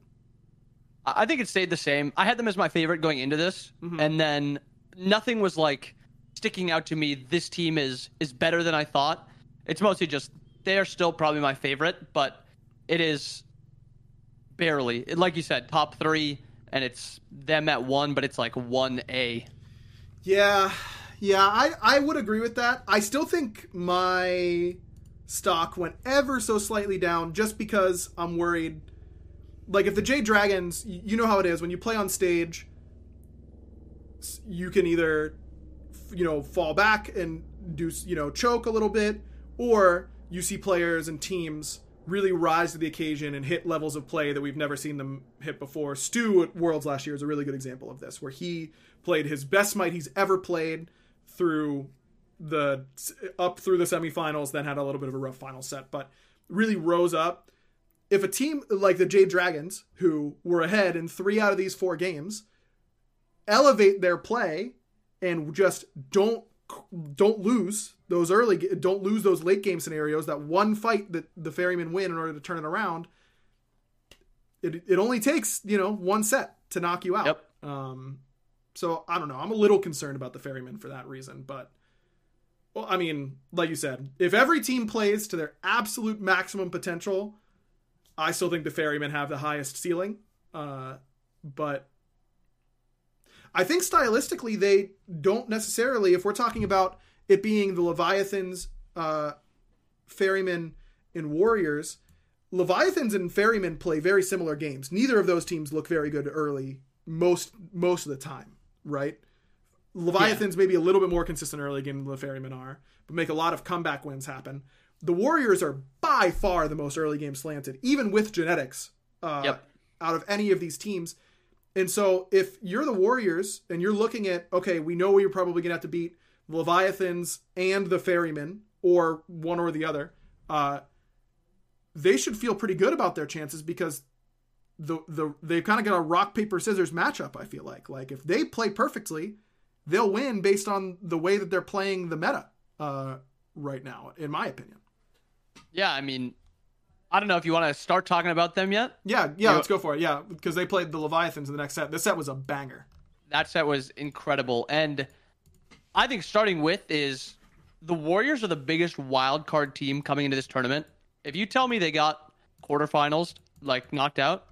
I think it stayed the same. I had them as my favorite going into this, mm-hmm. and then nothing was like sticking out to me. This team is is better than I thought. It's mostly just they are still probably my favorite, but it is barely like you said top three, and it's them at one, but it's like one A. Yeah, yeah, I I would agree with that. I still think my stock went ever so slightly down just because I'm worried. Like if the Jade Dragons, you know how it is when you play on stage you can either you know fall back and do you know choke a little bit or you see players and teams really rise to the occasion and hit levels of play that we've never seen them hit before. Stu at Worlds last year is a really good example of this, where he played his best might he's ever played through the up through the semifinals, then had a little bit of a rough final set, but really rose up. If a team like the Jade Dragons, who were ahead in three out of these four games, elevate their play and just don't don't lose those early don't lose those late game scenarios that one fight that the ferrymen win in order to turn it around it, it only takes you know one set to knock you out yep. um so i don't know i'm a little concerned about the ferrymen for that reason but well i mean like you said if every team plays to their absolute maximum potential i still think the ferrymen have the highest ceiling uh but I think stylistically they don't necessarily. If we're talking about it being the Leviathans, uh, Ferrymen, and Warriors, Leviathans and Ferrymen play very similar games. Neither of those teams look very good early most most of the time, right? Leviathans yeah. maybe a little bit more consistent early game than the Ferrymen are, but make a lot of comeback wins happen. The Warriors are by far the most early game slanted, even with genetics. Uh, yep. Out of any of these teams, and so if you're the Warriors and you're looking at, okay, we know we're probably going to have to beat the Leviathans and the Ferrymen, or one or the other, uh, they should feel pretty good about their chances because the the they've kind of got a rock paper scissors matchup. I feel like like if they play perfectly, they'll win based on the way that they're playing the meta uh, right now, in my opinion. Yeah, I mean, I don't know if you want to start talking about them yet. Yeah, yeah, you let's go for it. Yeah, because they played the Leviathans in the next set. This set was a banger. That set was incredible, and I think starting with is the Warriors are the biggest wild card team coming into this tournament. If you tell me they got quarterfinals like knocked out,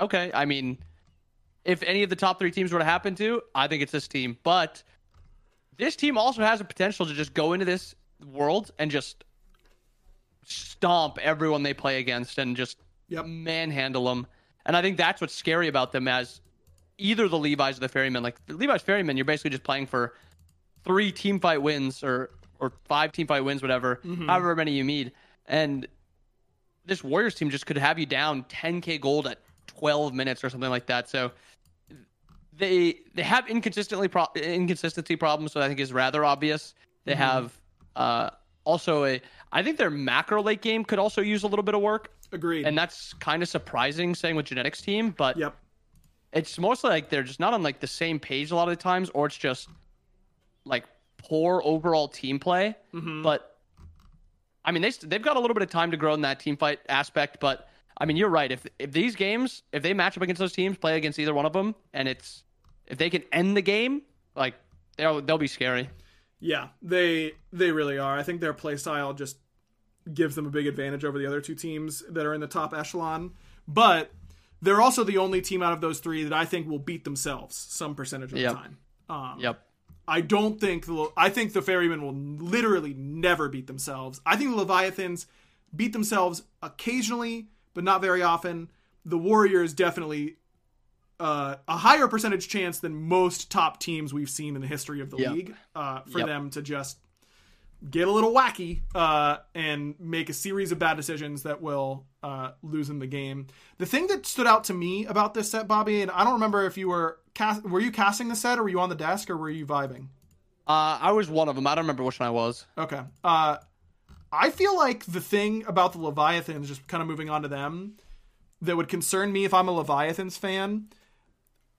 okay. I mean, if any of the top three teams were to happen to, I think it's this team. But this team also has a potential to just go into this world and just stomp everyone they play against and just yep. manhandle them. And I think that's what's scary about them as either the Levi's or the Ferrymen. Like the Levi's Ferrymen, you're basically just playing for three team fight wins or or five team fight wins, whatever, mm-hmm. however many you need. And this Warriors team just could have you down 10k gold at 12 minutes or something like that. So they they have inconsistently pro- inconsistency problems, so I think is rather obvious. They mm-hmm. have uh, also a I think their macro late game could also use a little bit of work. Agreed. And that's kind of surprising saying with genetics team, but yep. it's mostly like they're just not on like the same page a lot of the times, or it's just like poor overall team play. Mm-hmm. But I mean, they they've got a little bit of time to grow in that team fight aspect. But I mean, you're right. If if these games, if they match up against those teams, play against either one of them, and it's if they can end the game, like they'll they'll be scary. Yeah, they they really are. I think their play style just gives them a big advantage over the other two teams that are in the top echelon. But they're also the only team out of those three that I think will beat themselves some percentage of yep. the time. Um, yep. I don't think the I think the ferrymen will literally never beat themselves. I think the Leviathans beat themselves occasionally, but not very often. The Warriors definitely uh, a higher percentage chance than most top teams we've seen in the history of the Yep. league uh, for Yep. them to just get a little wacky uh, and make a series of bad decisions that will uh, lose them the game. The thing that stood out to me about this set, Bobby, and I don't remember if you were cast- were you casting the set or were you on the desk or were you vibing? Uh, I was one of them. I don't remember which one I was. Okay. I feel like the thing about the Leviathans, just kind of moving on to them, that would concern me if I'm a Leviathans fan.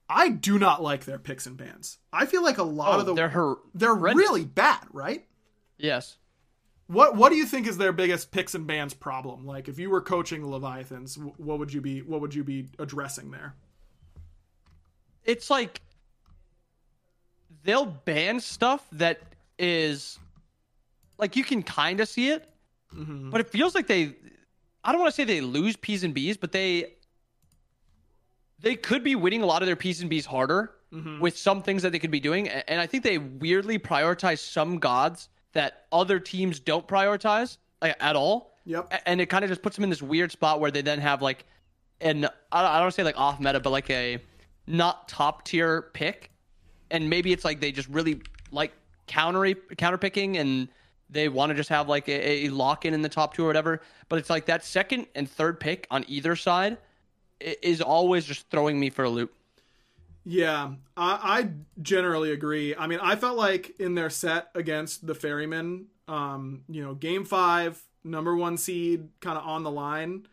I do not like their picks and bans. I feel like a lot Oh, of the they're her. they're horrendous. really bad, right? Yes. What What do you think is their biggest picks and bans problem? Like, if you were coaching the Leviathans, what would you be What would you be addressing there? It's like they'll ban stuff that is like you can kind of see it, Mm-hmm. but it feels like they. I don't want to say they lose P's and B's, but they they could be winning a lot of their P's and B's harder Mm-hmm. with some things that they could be doing, and I think they weirdly prioritize some gods that other teams don't prioritize like, at all. Yep. And it kind of just puts them in this weird spot where they then have like an I don't, I don't want to say like off meta, but like a not top tier pick, and maybe it's like they just really like counter counter picking and they want to just have like a, a lock in in the top two or whatever. But it's like that second and third pick on either side is always just throwing me for a loop. Yeah, I, I generally agree. I mean, I felt like in their set against the Ferryman, um, you know, game five, number one seed, kind of on the line.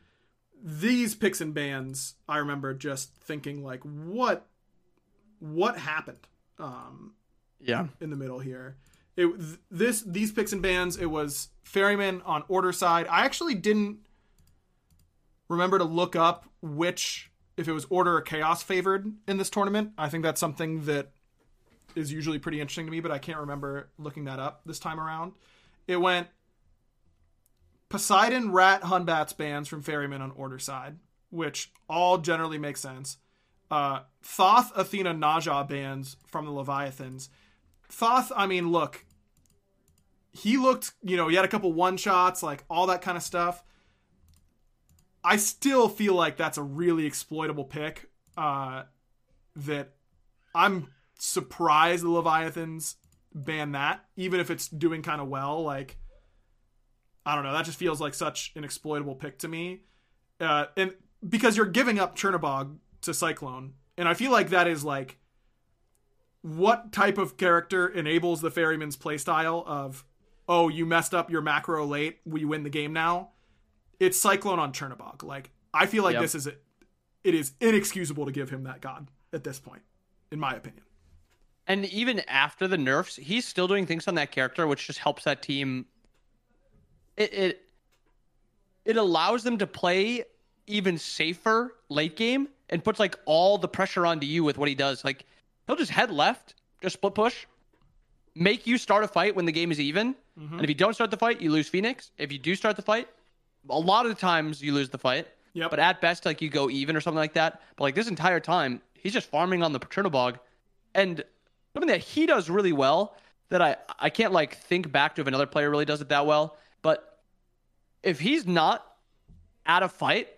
These picks and bans, I remember just thinking like, what, what happened um, Yeah. in the middle here? It th- this these picks and bans. It was Ferryman on order side. I actually didn't remember to look up which if it was order or chaos favored in this tournament. I think that's something that is usually pretty interesting to me, but I can't remember looking that up this time around. It went Poseidon, Rat, Hun Batz bans from Ferryman on order side, which all generally make sense. Uh, Thoth, Athena, Naja bans from the Leviathans. Thoth, I mean, look, he looked, you know, he had a couple one shots, like all that kind of stuff. I still feel like that's a really exploitable pick. Uh, that I'm surprised the Leviathans ban that, even if it's doing kind of well. Like, I don't know, that just feels like such an exploitable pick to me. Uh, and because you're giving up Chernobog to Cyclone, and I feel like that is like what type of character enables the ferryman's playstyle of oh you messed up your macro late we win the game now it's cyclone on chernobog like i feel like Yep. this is it it is inexcusable to give him that god at this point in my opinion And even after the nerfs, he's still doing things on that character, which just helps that team. It it, it allows them to play even safer late game and puts like all the pressure onto you with what he does. Like he'll just head left, just split push, make you start a fight when the game is even. Mm-hmm. And if you don't start the fight, you lose Phoenix. If you do start the fight, a lot of the times you lose the fight. Yep. But at best, like you go even or something like that. But like this entire time, he's just farming on the Chernobog. And something that he does really well that I I can't like think back to if another player really does it that well. But if he's not at a fight,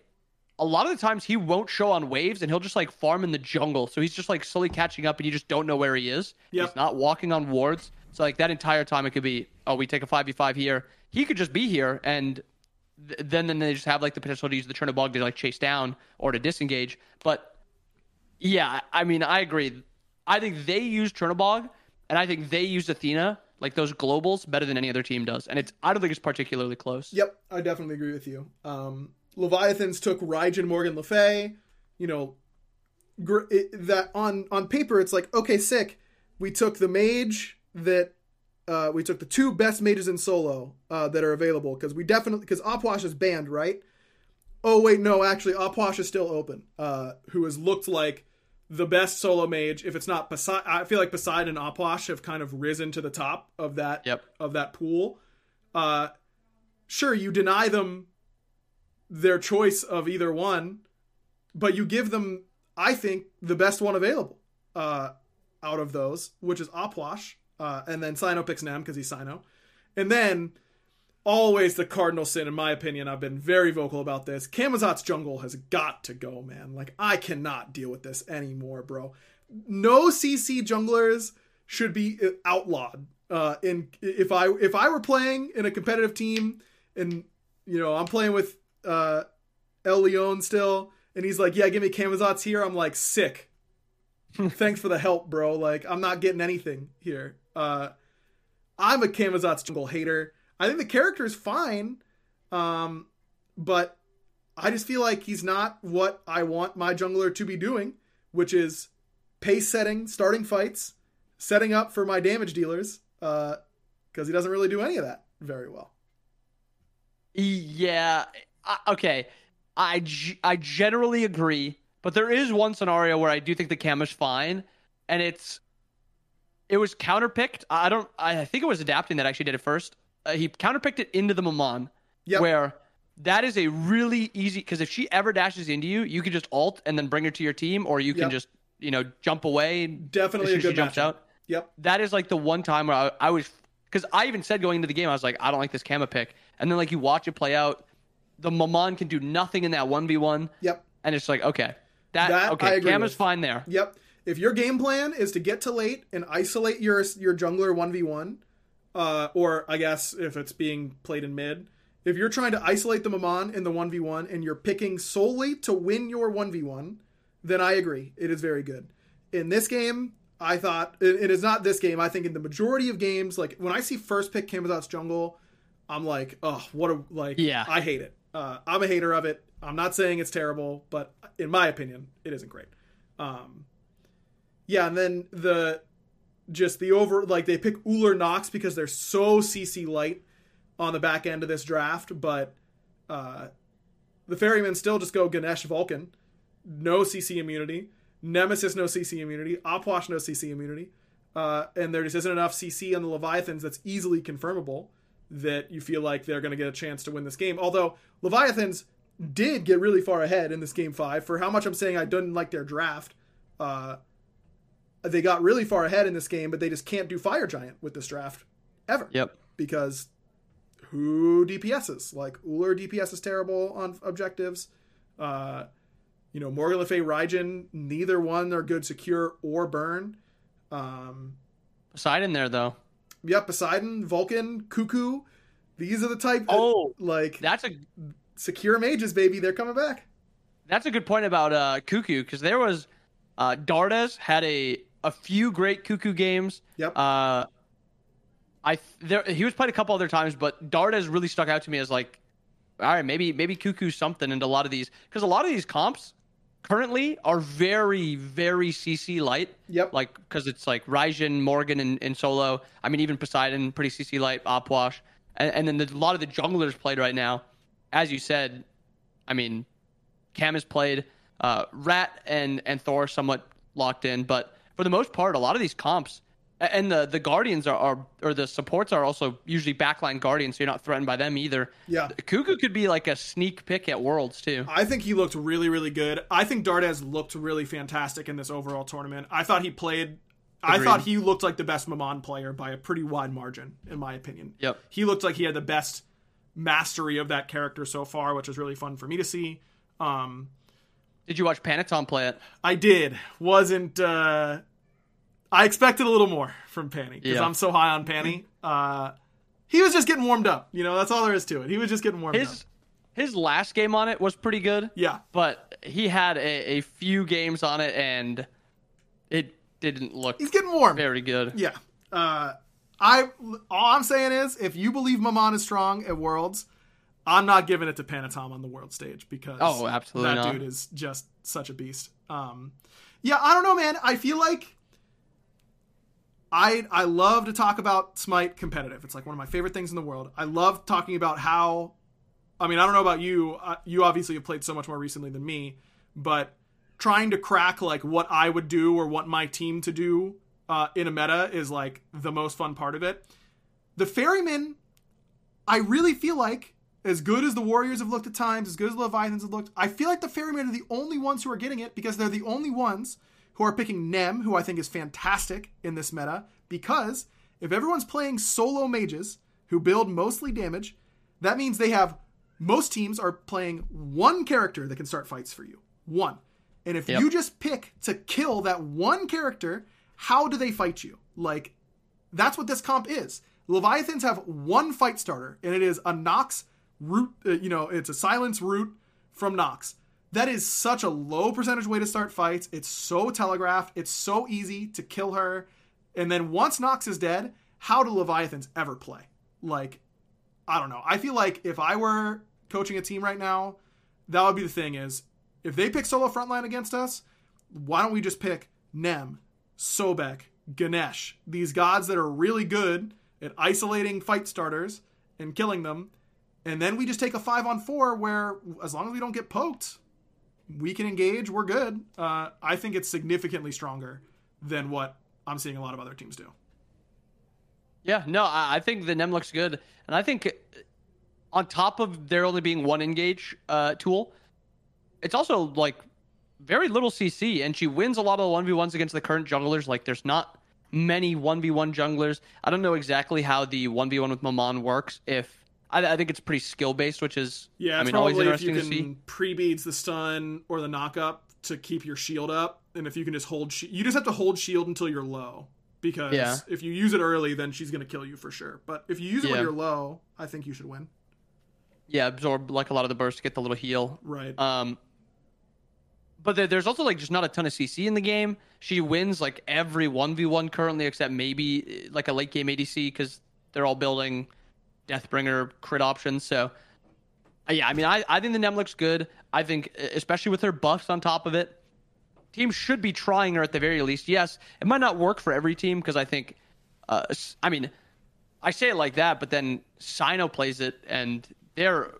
a lot of the times he won't show on waves and he'll just like farm in the jungle. So he's just like slowly catching up and you just don't know where he is. Yep. He's not walking on wards. So like that entire time it could be, oh, we take a 5v5 here. He could just be here and th- then then they just have like the potential to use the Chernobog to like chase down or to disengage. But yeah, I mean, I agree. I think they use Chernobog and I think they use Athena, like those globals, better than any other team does. And it's I don't think it's particularly close. Yep, I definitely agree with you. Um, Leviathans took Raijin Morgan Le Fay. You know, gr- it, that on on paper it's like okay, sick. We took the mage that uh, we took the two best mages in solo uh, that are available because we definitely because Opwash is banned, right? Oh wait, no, actually Opwash is still open. Uh, who has looked like the best solo mage? If it's not Poseidon, I feel like Poseidon and Opwash have kind of risen to the top of that Yep. of that pool. Uh, sure, you deny them their choice of either one, but you give them, I think, the best one available uh, out of those, which is Opwash, uh, and then Sino picks Nem because he's Sino, and then always the cardinal sin in my opinion. I've been very vocal about this. Camazotz jungle has got to go, man. Like I cannot deal with this anymore, bro. No CC junglers should be uh, outlawed. Uh, in if I if I were playing in a competitive team and you know I'm playing with uh, El Leon still, and he's like, "Yeah, give me Camazotz here." I'm like, "Sick." Thanks for the help, bro. Like I'm not getting anything here. Uh, I'm a Camazotz jungle hater. I think the character is fine, um, but I just feel like he's not what I want my jungler to be doing, which is pace setting, starting fights, setting up for my damage dealers, because uh, he doesn't really do any of that very well. Yeah. Okay. I, I generally agree, but there is one scenario where I do think the cam is fine, and it's it was counterpicked. I don't. I think it was adapting that actually did it first. Uh, he counterpicked it into the Maman, yep. where that is a really easy because if she ever dashes into you, you can just alt and then bring her to your team, or you can yep. just you know jump away. Definitely a good she jumps out. Yep. That is like the one time where I, I was because I even said going into the game I was like I don't like this Kama pick, and then like you watch it play out, the Maman can do nothing in that one v one. Yep. And it's like okay, that, that okay, Kama's with. fine there. Yep. If your game plan is to get to late and isolate your your jungler one v one, uh, or I guess if it's being played in mid, if you're trying to isolate the Maman in the one v one and you're picking solely to win your one v one, then I agree, it is very good. In this game, I thought it is not this game. I think in the majority of games, like when I see first pick Camazotz jungle, I'm like, oh, what a like. Yeah, I hate it. Uh, I'm a hater of it. I'm not saying it's terrible, but in my opinion, it isn't great. Um, yeah, and then the just the over like they pick Ullr Nox because they're so CC light on the back end of this draft, but uh, the ferrymen still just go Ganesh Vulcan, no CC immunity. Nemesis no CC immunity, Opwash no CC immunity, uh, and there just isn't enough CC on the Leviathans that's easily confirmable that you feel like they're going to get a chance to win this game. Although Leviathans did get really far ahead in this game five, for how much I'm saying I didn't like their draft, uh, they got really far ahead in this game, but they just can't do Fire Giant with this draft ever. Yep. Because who DPSs? Like Ullr DPS is terrible on objectives. Uh, you know, Morgan Le Fay, Raijin, neither one are good secure or burn. Um, Poseidon there though. Yep, Poseidon, Vulcan, Cuckoo. These are the type. Oh, like that's a secure mages, baby. They're coming back. That's a good point about uh, Cuckoo because there was uh, Dardes had a a few great Cuckoo games. Yep. Uh, I there he was played a couple other times, but Dardes really stuck out to me as like, all right, maybe maybe Cuckoo something into a lot of these because a lot of these comps currently are very, very CC light. Yep. Like, because it's like Raijin, Morgan, and, and Solo. I mean, even Poseidon, pretty CC light, Opwash. And, and then the, a lot of the junglers played right now. As you said, I mean, Cam has played. Uh, Rat and, and Thor somewhat locked in. But for the most part, a lot of these comps and the the guardians are, are or the supports are also usually backline guardians, so you're not threatened by them either. Yeah, Cuckoo could be like a sneak pick at Worlds too. I think he looked really really good. I think Dardes looked really fantastic in this overall tournament. I thought he played. Agreed. I thought he looked like the best Maman player by a pretty wide margin, in my opinion. Yep, he looked like he had the best mastery of that character so far, which was really fun for me to see. Um, did you watch Panitom play it? I did. Wasn't. Uh, I expected a little more from Panny because yeah. I'm so high on Panny. Uh, he was just getting warmed up. You know, that's all there is to it. He was just getting warmed his, up. His last game on it was pretty good. Yeah. But he had a, a few games on it and it didn't look He's getting warm. Very good. Yeah. Uh, I all I'm saying is if you believe Maman is strong at Worlds, I'm not giving it to Panitom on the world stage because oh, absolutely that not. dude is just such a beast. Um, yeah, I don't know, man. I feel like I I love to talk about Smite competitive. It's like one of my favorite things in the world. I love talking about how. I mean, I don't know about you. Uh, you obviously have played so much more recently than me, but trying to crack like what I would do or what my team to do uh, in a meta is like the most fun part of it. The ferryman, I really feel like as good as the Warriors have looked at times, as good as the Leviathans have looked, I feel like the ferryman are the only ones who are getting it because they're the only ones who are picking Nem, who I think is fantastic in this meta, because if everyone's playing solo mages who build mostly damage, That means they have most teams are playing one character that can start fights for you. One. And if Yep. you just pick to kill that one character, how do they fight you? Like, that's what this comp is. Leviathans have one fight starter, and it is a Nox root. Uh, you know, it's a silence root from Nox. That is such a low percentage way to start fights. It's so telegraphed. It's so easy to kill her. And then once Nox is dead, how do Leviathans ever play? Like, I don't know. I feel like if I were coaching a team right now, that would be the thing is if they pick solo frontline against us, why don't we just pick Nem, Sobek, Ganesh, these gods that are really good at isolating fight starters and killing them, and then we just take a five on four where as long as we don't get poked, we can engage, we're good. Uh, I think it's significantly stronger than what I'm seeing a lot of other teams do. Yeah, no, I, think the Nem looks good, and I think on top of there only being one engage uh, tool, it's also like very little CC, and she wins a lot of the one v ones against the current junglers. Like, there's not many one v one junglers. I don't know exactly how the one v one with Maman works. If I, I think it's pretty skill based, which is Yeah, I mean always probably if you interesting to see. can pre-beads the stun or the knock up to keep your shield up, and if you can just hold, shi you just have to hold shield until you're low. Because Yeah. if you use it early, then she's gonna kill you for sure. But if you use it when you're low, I think you should win. Yeah, absorb like a lot of the burst to get the little heal. Right. Um, but there, there's also like just not a ton of CC in the game. She wins like every one v one currently, except maybe eh, like a late game ADC because they're all building Deathbringer crit options. So uh, yeah, I mean, I, I think the Nem looks good. I think especially with her buffs on top of it, teams should be trying her at the very least. Yes, it might not work for every team because I think, uh, I mean, I say it like that, but then Sino plays it and they're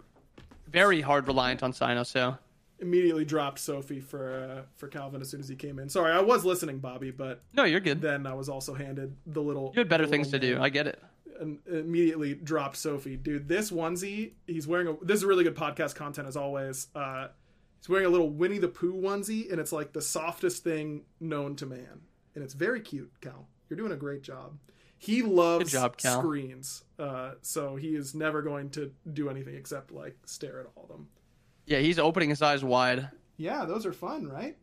very hard reliant on Sino. So. Immediately dropped Sophie for uh, for Calvin as soon as he came in. Sorry, I was listening, Bobby, but No, you're good. then I was also handed the little. You had better things to do. I get it. And immediately dropped Sophie. Dude, this onesie, he's wearing a this is really good podcast content as always. Uh he's wearing a little Winnie the Pooh onesie and it's like the softest thing known to man. And it's very cute, Cal. You're doing a great job. He loves job, screens. Uh so he is never going to do anything except like stare at all of them. Yeah, he's opening his eyes wide. Yeah, those are fun, right?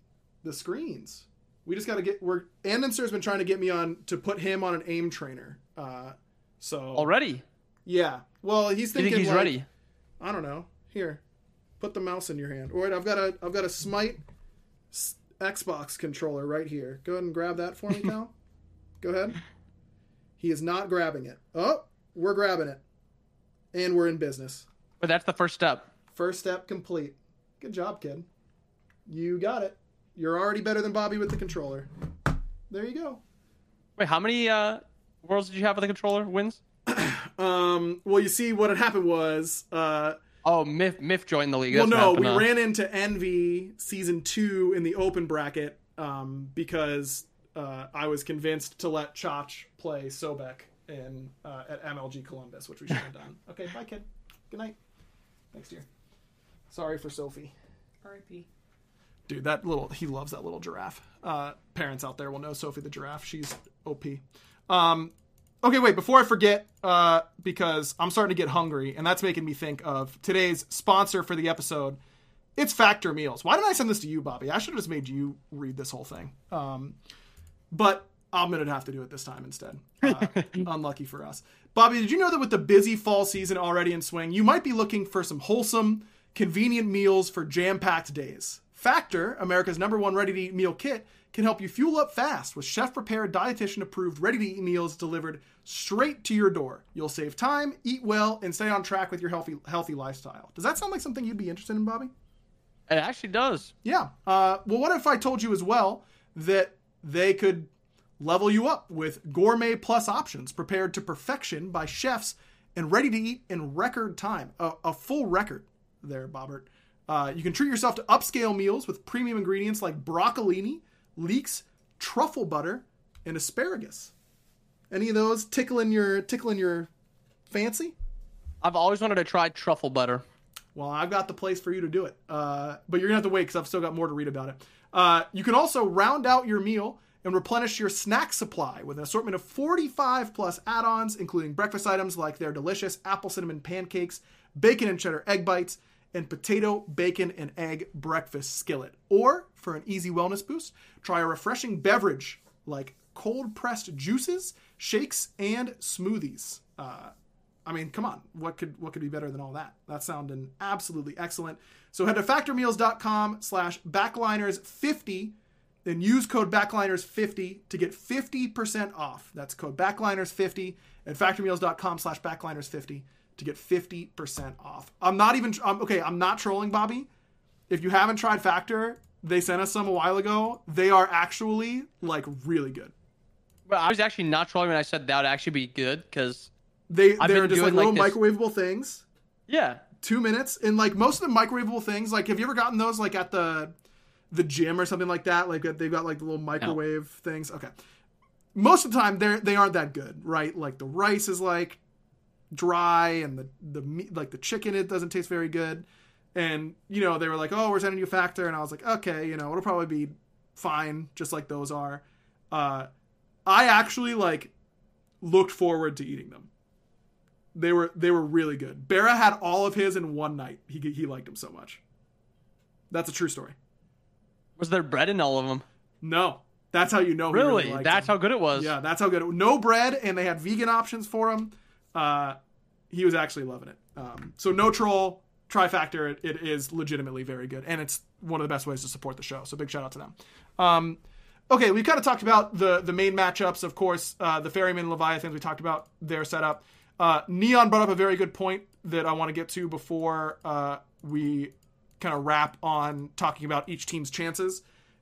The screens. We just got to get. We're Andinster's been trying to get me on to put him on an aim trainer. Uh, so Already? yeah. Well, he's You thinking. think he's like, ready? I don't know. Here, put the mouse in your hand. All right, I've got a I've got a Smite Xbox controller right here. Go ahead and grab that for me, Cal. Go ahead. He is not grabbing it. Oh, we're grabbing it, and we're in business. But that's the first step. First step complete. Good job, kid. You got it. You're already better than Bobby with the controller. There you go. Wait, how many uh, worlds did you have with the controller wins? Um, well, you see, what had happened was, uh, Oh, Miff, Miff joined the league. well, That's what no, we huh? ran into Envy season two in the open bracket um, because uh, I was convinced to let Chach play Sobek in uh, at MLG Columbus, which we should have done. Okay, bye, kid. Good night. Thanks, dear. Sorry for Sophie. R.I.P. Dude, that little he loves that little giraffe. Uh, parents out there will know Sophie the giraffe. She's OP. Um, okay, wait, before I forget, uh, because I'm starting to get hungry, and that's making me think of today's sponsor for the episode. It's Factor Meals. Why didn't I send this to you, Bobby? I should have just made you read this whole thing. Um, but I'm gonna have to do it this time instead. Uh, unlucky for us. Bobby, did you know that with the busy fall season already in swing, you might be looking for some wholesome, convenient meals for jam-packed days? Factor, America's number one ready-to-eat meal kit, can help you fuel up fast with chef-prepared, dietitian-approved, ready-to-eat meals delivered straight to your door. You'll save time, eat well, and stay on track with your healthy healthy lifestyle. Does that sound like something you'd be interested in, Bobby? It actually does. Yeah. Uh, well, what if I told you as well that they could level you up with gourmet plus options prepared to perfection by chefs and ready to eat in record time? A, a full record there, Bobbert. Uh, you can treat yourself to upscale meals with premium ingredients like broccolini, leeks, truffle butter, and asparagus. Any of those tickling your tickling your fancy? I've always wanted to try truffle butter. Well, I've got the place for you to do it. Uh, but you're going to have to wait because I've still got more to read about it. Uh, you can also round out your meal and replenish your snack supply with an assortment of 45 plus add ons, including breakfast items like their delicious apple cinnamon pancakes, bacon and cheddar egg bites, and potato, bacon, and egg breakfast skillet. Or, for an easy wellness boost, try a refreshing beverage like cold pressed juices, shakes, and smoothies. Uh, I mean, come on, what could what could be better than all that? That sounded absolutely excellent. So head to factormeals.com slash backliners50 then use code backliners50 to get 50% off. That's code backliners50 at factormeals.com slash backliners50 to get 50% off. I'm not even, I'm, okay, I'm not trolling Bobby. If you haven't tried Factor, they sent us some a while ago. They are actually like really good. But I was actually not trolling when I said that would actually be good because they they're just like little like microwavable things. Yeah, two minutes, and like most of the microwavable things, like have you ever gotten those like at the the gym or something like that? Like they've got like the little microwave no. things. Okay, most of the time they're they aren't that good, right? Like the rice is like dry, and the the meat, like the chicken, it doesn't taste very good. And you know they were like, oh, we're sending you a factor, and I was like, okay, you know it'll probably be fine, just like those are. Uh, I actually like looked forward to eating them. They were they were really good. Barra had all of his in one night. He he liked them so much. That's a true story. Was there bread in all of them? No. That's how you know. Really? really that's them. how good it was. Yeah, that's how good. It, no bread, and they had vegan options for him. Uh, he was actually loving it. Um, so no troll trifactor. It, it is legitimately very good, and it's one of the best ways to support the show. So big shout out to them. Um, okay, we've kind of talked about the the main matchups. Of course, uh, the Ferryman Leviathans. We talked about their setup. Uh, Neon brought up a very good point that I want to get to before uh, we kind of wrap on talking about each team's chances.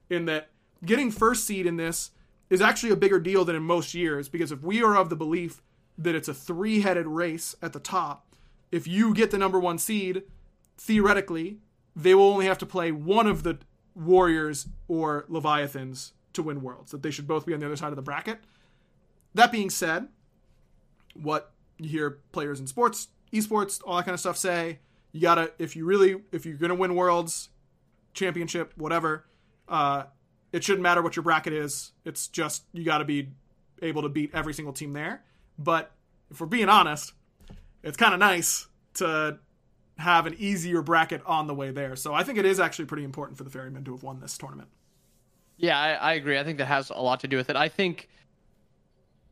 In that getting first seed in this is actually a bigger deal than in most years because if we are of the belief that it's a three headed race at the top, if you get the number one seed, theoretically, they will only have to play one of the Warriors or Leviathans to win Worlds, that they should both be on the other side of the bracket. That being said, what you hear players in sports, esports, all that kind of stuff say. You gotta if you really if you're gonna win worlds, championship, whatever, uh, it shouldn't matter what your bracket is. It's just you gotta be able to beat every single team there. But if we're being honest, it's kind of nice to have an easier bracket on the way there. So I think it is actually pretty important for the Ferrymen to have won this tournament. Yeah, I, I agree. I think that has a lot to do with it. I think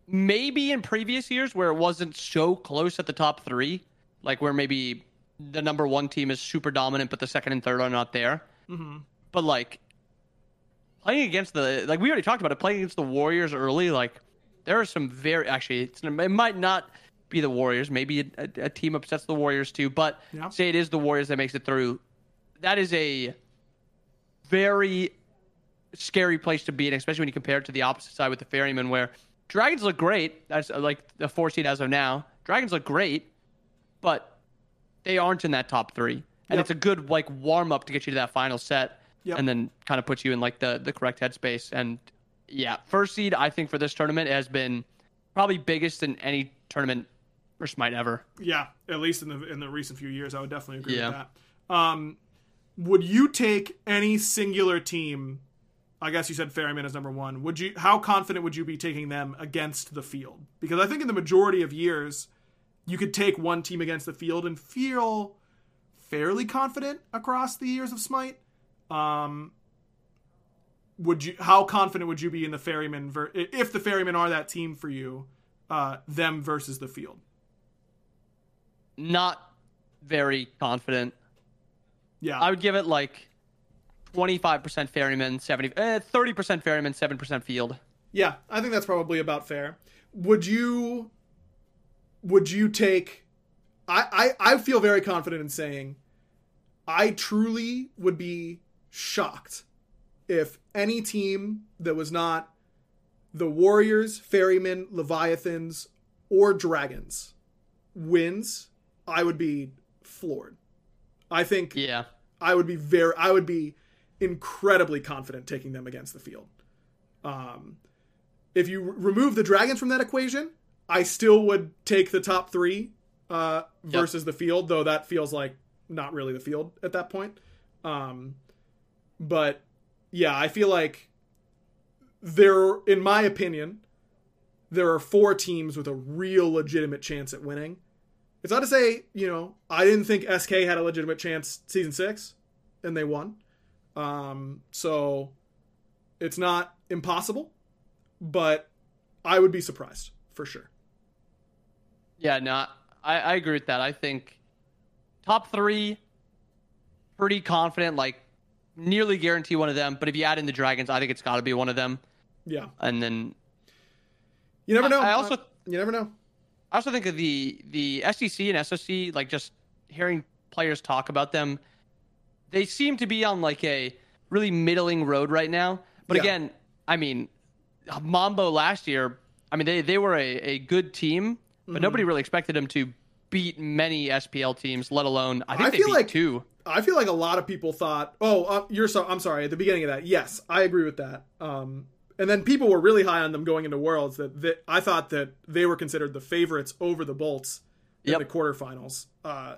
maybe in previous years where it wasn't so close at the top three, like where maybe the number one team is super dominant, but the second and third are not there. Mm-hmm. But like playing against the like we already talked about it, playing against the Warriors early, like there are some very actually it might not be the Warriors, maybe a, a team upsets the Warriors too, but yeah. say it is the Warriors that makes it through. That is a very scary place to be in, especially when you compare it to the opposite side with the Ferrymen, where Dragons look great. That's like the four seed as of now. Dragons look great, but they aren't in that top three. And yep. it's a good like warm up to get you to that final set, yep. and then kind of put you in like the the correct headspace. And yeah, first seed I think for this tournament has been probably biggest in any tournament or Smite ever. Yeah, at least in the in the recent few years, I would definitely agree yeah. with that. Um, would you take any singular team I guess you said Ferryman is number one. Would you? How confident would you be taking them against the field? Because I think in the majority of years, you could take one team against the field and feel fairly confident across the years of Smite. Um, would you? How confident would you be in the Ferryman ver- if the Ferrymen are that team for you? Uh, them versus the field. Not very confident. Yeah, I would give it like 25% ferryman, 70 eh, 30% ferryman, 7% field. Yeah, I think that's probably about fair. Would you would you take I, I I feel very confident in saying I truly would be shocked if any team that was not the Warriors, Ferrymen, Leviathans, or Dragons wins, I would be floored. I think Yeah. I would be very I would be incredibly confident taking them against the field. Um, if you r- remove the dragons from that equation, I still would take the top three uh, versus yep. the field, though that feels like not really the field at that point. Um, but yeah, I feel like there, in my opinion, there are four teams with a real legitimate chance at winning. It's not to say, you know, I didn't think SK had a legitimate chance season six, and they won. Um, so it's not impossible, but I would be surprised for sure. Yeah, no, I, I agree with that. I think top three, pretty confident, like nearly guarantee one of them. But if you add in the Dragons, I think it's got to be one of them. Yeah. And then You never know. I also you never know. I also think of the the SEC and SOC, like just hearing players talk about them, they seem to be on like a really middling road right now. But Yeah. again, I mean, Mambo last year, I mean they they were a, a good team, but Mm-hmm. nobody really expected them to beat many SPL teams, let alone I think I they feel beat like- two. I feel like a lot of people thought, "Oh, uh, you're so." I'm sorry. At the beginning of that, yes, I agree with that. Um, and then people were really high on them going into Worlds. That, that I thought that they were considered the favorites over the Bolts in Yep. the quarterfinals. Uh,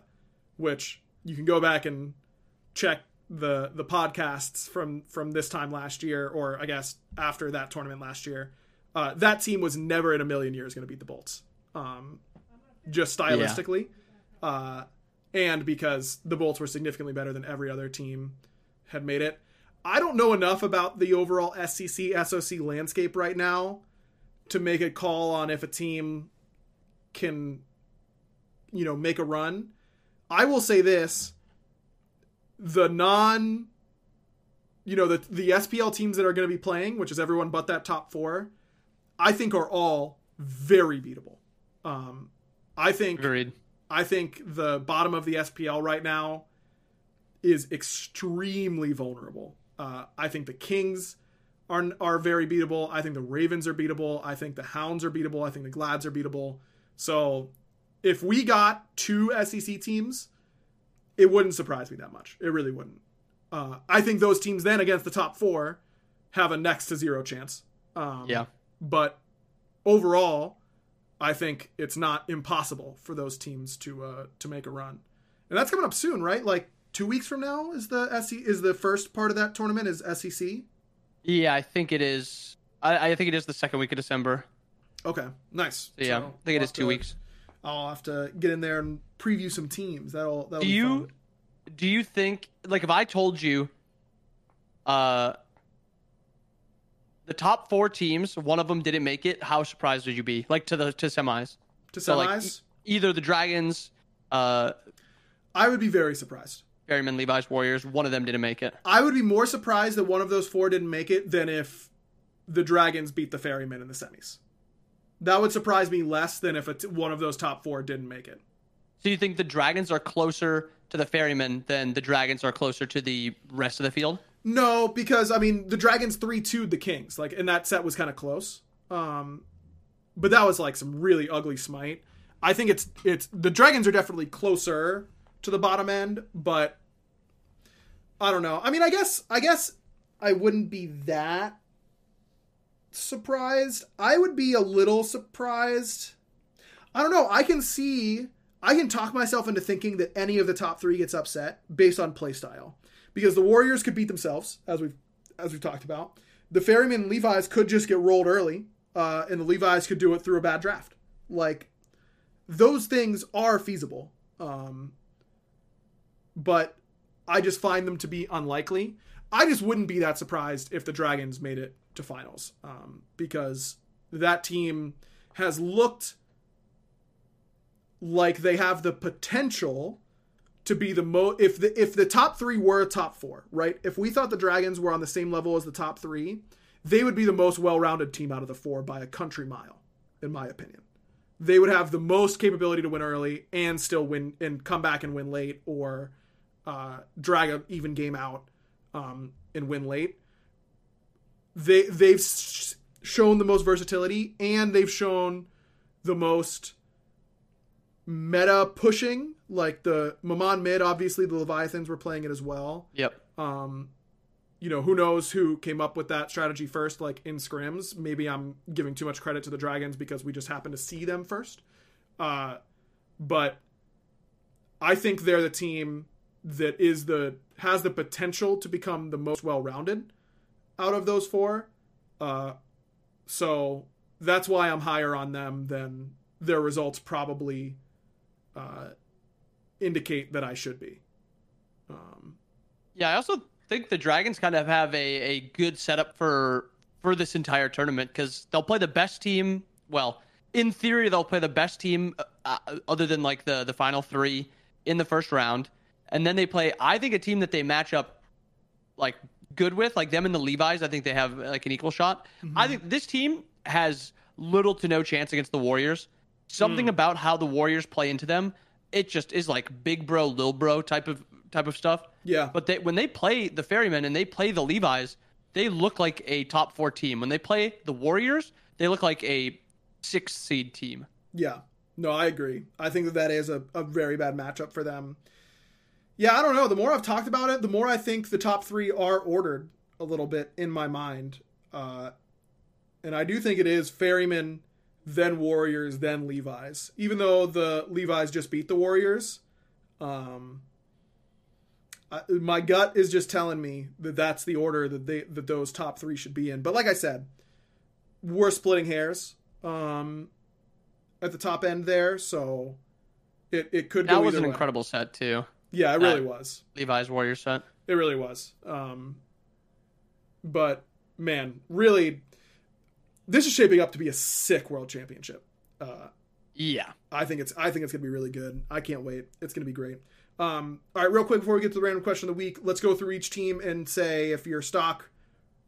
which you can go back and check the the podcasts from from this time last year, or I guess after that tournament last year. Uh, that team was never in a million years going to beat the Bolts. Um, just stylistically. Uh, and because the Bolts were significantly better than every other team had made it. I don't know enough about the overall SCC SOC landscape right now to make a call on if a team can you know make a run. I will say this the non you know the the SPL teams that are going to be playing, which is everyone but that top 4, I think are all very beatable. Um I think Agreed. I think the bottom of the SPL right now is extremely vulnerable. Uh, I think the Kings are are very beatable. I think the Ravens are beatable. I think the Hounds are beatable. I think the Glads are beatable. So if we got two SCC teams, it wouldn't surprise me that much. It really wouldn't. Uh, I think those teams then against the top four have a next to zero chance. Um, Yeah. But overall, I think it's not impossible for those teams to uh, to make a run, and that's coming up soon, right? Like two weeks from now is the SCC is the first part of that tournament is SCC. Yeah, I think it is. I, I think it is the second week of December. Okay, nice. So, yeah, So I think it is two to- weeks. I'll have to get in there and preview some teams. That'll that'll Do be you fun. do you think like if I told you uh the top four teams, one of them didn't make it, how surprised would you be? Like to the to semis. to semis. So, like, Either the Dragons, uh I would be very surprised. Ferryman, Levi's Warriors, one of them didn't make it. I would be more surprised that one of those four didn't make it than if the Dragons beat the Ferrymen in the semis. That would surprise me less than if a t- one of those top four didn't make it. So you think the Dragons are closer to the Ferrymen than the Dragons are closer to the rest of the field? No, because I mean the Dragons three 2 the Kings, like, and that set was kind of close. Um, but that was like some really ugly smite. I think it's it's the Dragons are definitely closer to the bottom end, but I don't know. I mean, I guess I guess I wouldn't be that surprised. I would be a little surprised. I don't know. I can see I can talk myself into thinking that any of the top 3 gets upset based on playstyle because the Warriors could beat themselves, as we've as we've talked about. The Ferryman and Levi's could just get rolled early, uh, and the Levi's could do it through a bad draft. Like those things are feasible, um, but I just find them to be unlikely. I just wouldn't be that surprised if the Dragons made it to finals, um, because that team has looked like they have the potential to be the mo if the if the top three were a top four, right? If we thought the Dragons were on the same level as the top three, they would be the most well-rounded team out of the four by a country mile, in my opinion. They would have the most capability to win early and still win and come back and win late, or uh, drag an even game out um, and win late. They they've s- shown the most versatility and they've shown the most meta pushing. Like the Maman mid, obviously the Leviathans were playing it as well. Yep. Um, you know, who knows who came up with that strategy first, like in scrims. Maybe I'm giving too much credit to the Dragons because we just happen to see them first. Uh, but I think they're the team that is the has the potential to become the most well-rounded out of those four. Uh, so that's why I'm higher on them than their results probably uh, indicate that I should be. Um, yeah, I also think the Dragons kind of have a, a good setup for for this entire tournament because they'll play the best team. Well, in theory, they'll play the best team uh, other than like the the final three in the first round, and then they play. I think a team that they match up like good with, like them and the Levi's. I think they have like an equal shot. Mm-hmm. I think this team has little to no chance against the Warriors. Something mm. about how the Warriors play into them, it just is like big bro, little bro type of type of stuff. Yeah. But they, when they play the Ferrymen and they play the Levi's, they look like a top four team. When they play the Warriors, they look like a six seed team. Yeah. No, I agree. I think that that is a, a very bad matchup for them. Yeah, I don't know. The more I've talked about it, the more I think the top three are ordered a little bit in my mind. Uh, and I do think it is Ferryman, then Warriors, then Levi's. Even though the Levi's just beat the Warriors, um, I, my gut is just telling me that that's the order that they that those top three should be in. But like I said, we're splitting hairs um, at the top end there, so it it could. Be. That was an way. incredible set too. Yeah, it really was. Levi's Warrior set. It really was. Um, but man, really this is shaping up to be a sick world championship. Uh, yeah, I think it's I think it's gonna be really good. I can't wait. It's gonna be great. Um, all right, real quick before we get to the random question of the week, let's go through each team and say if your stock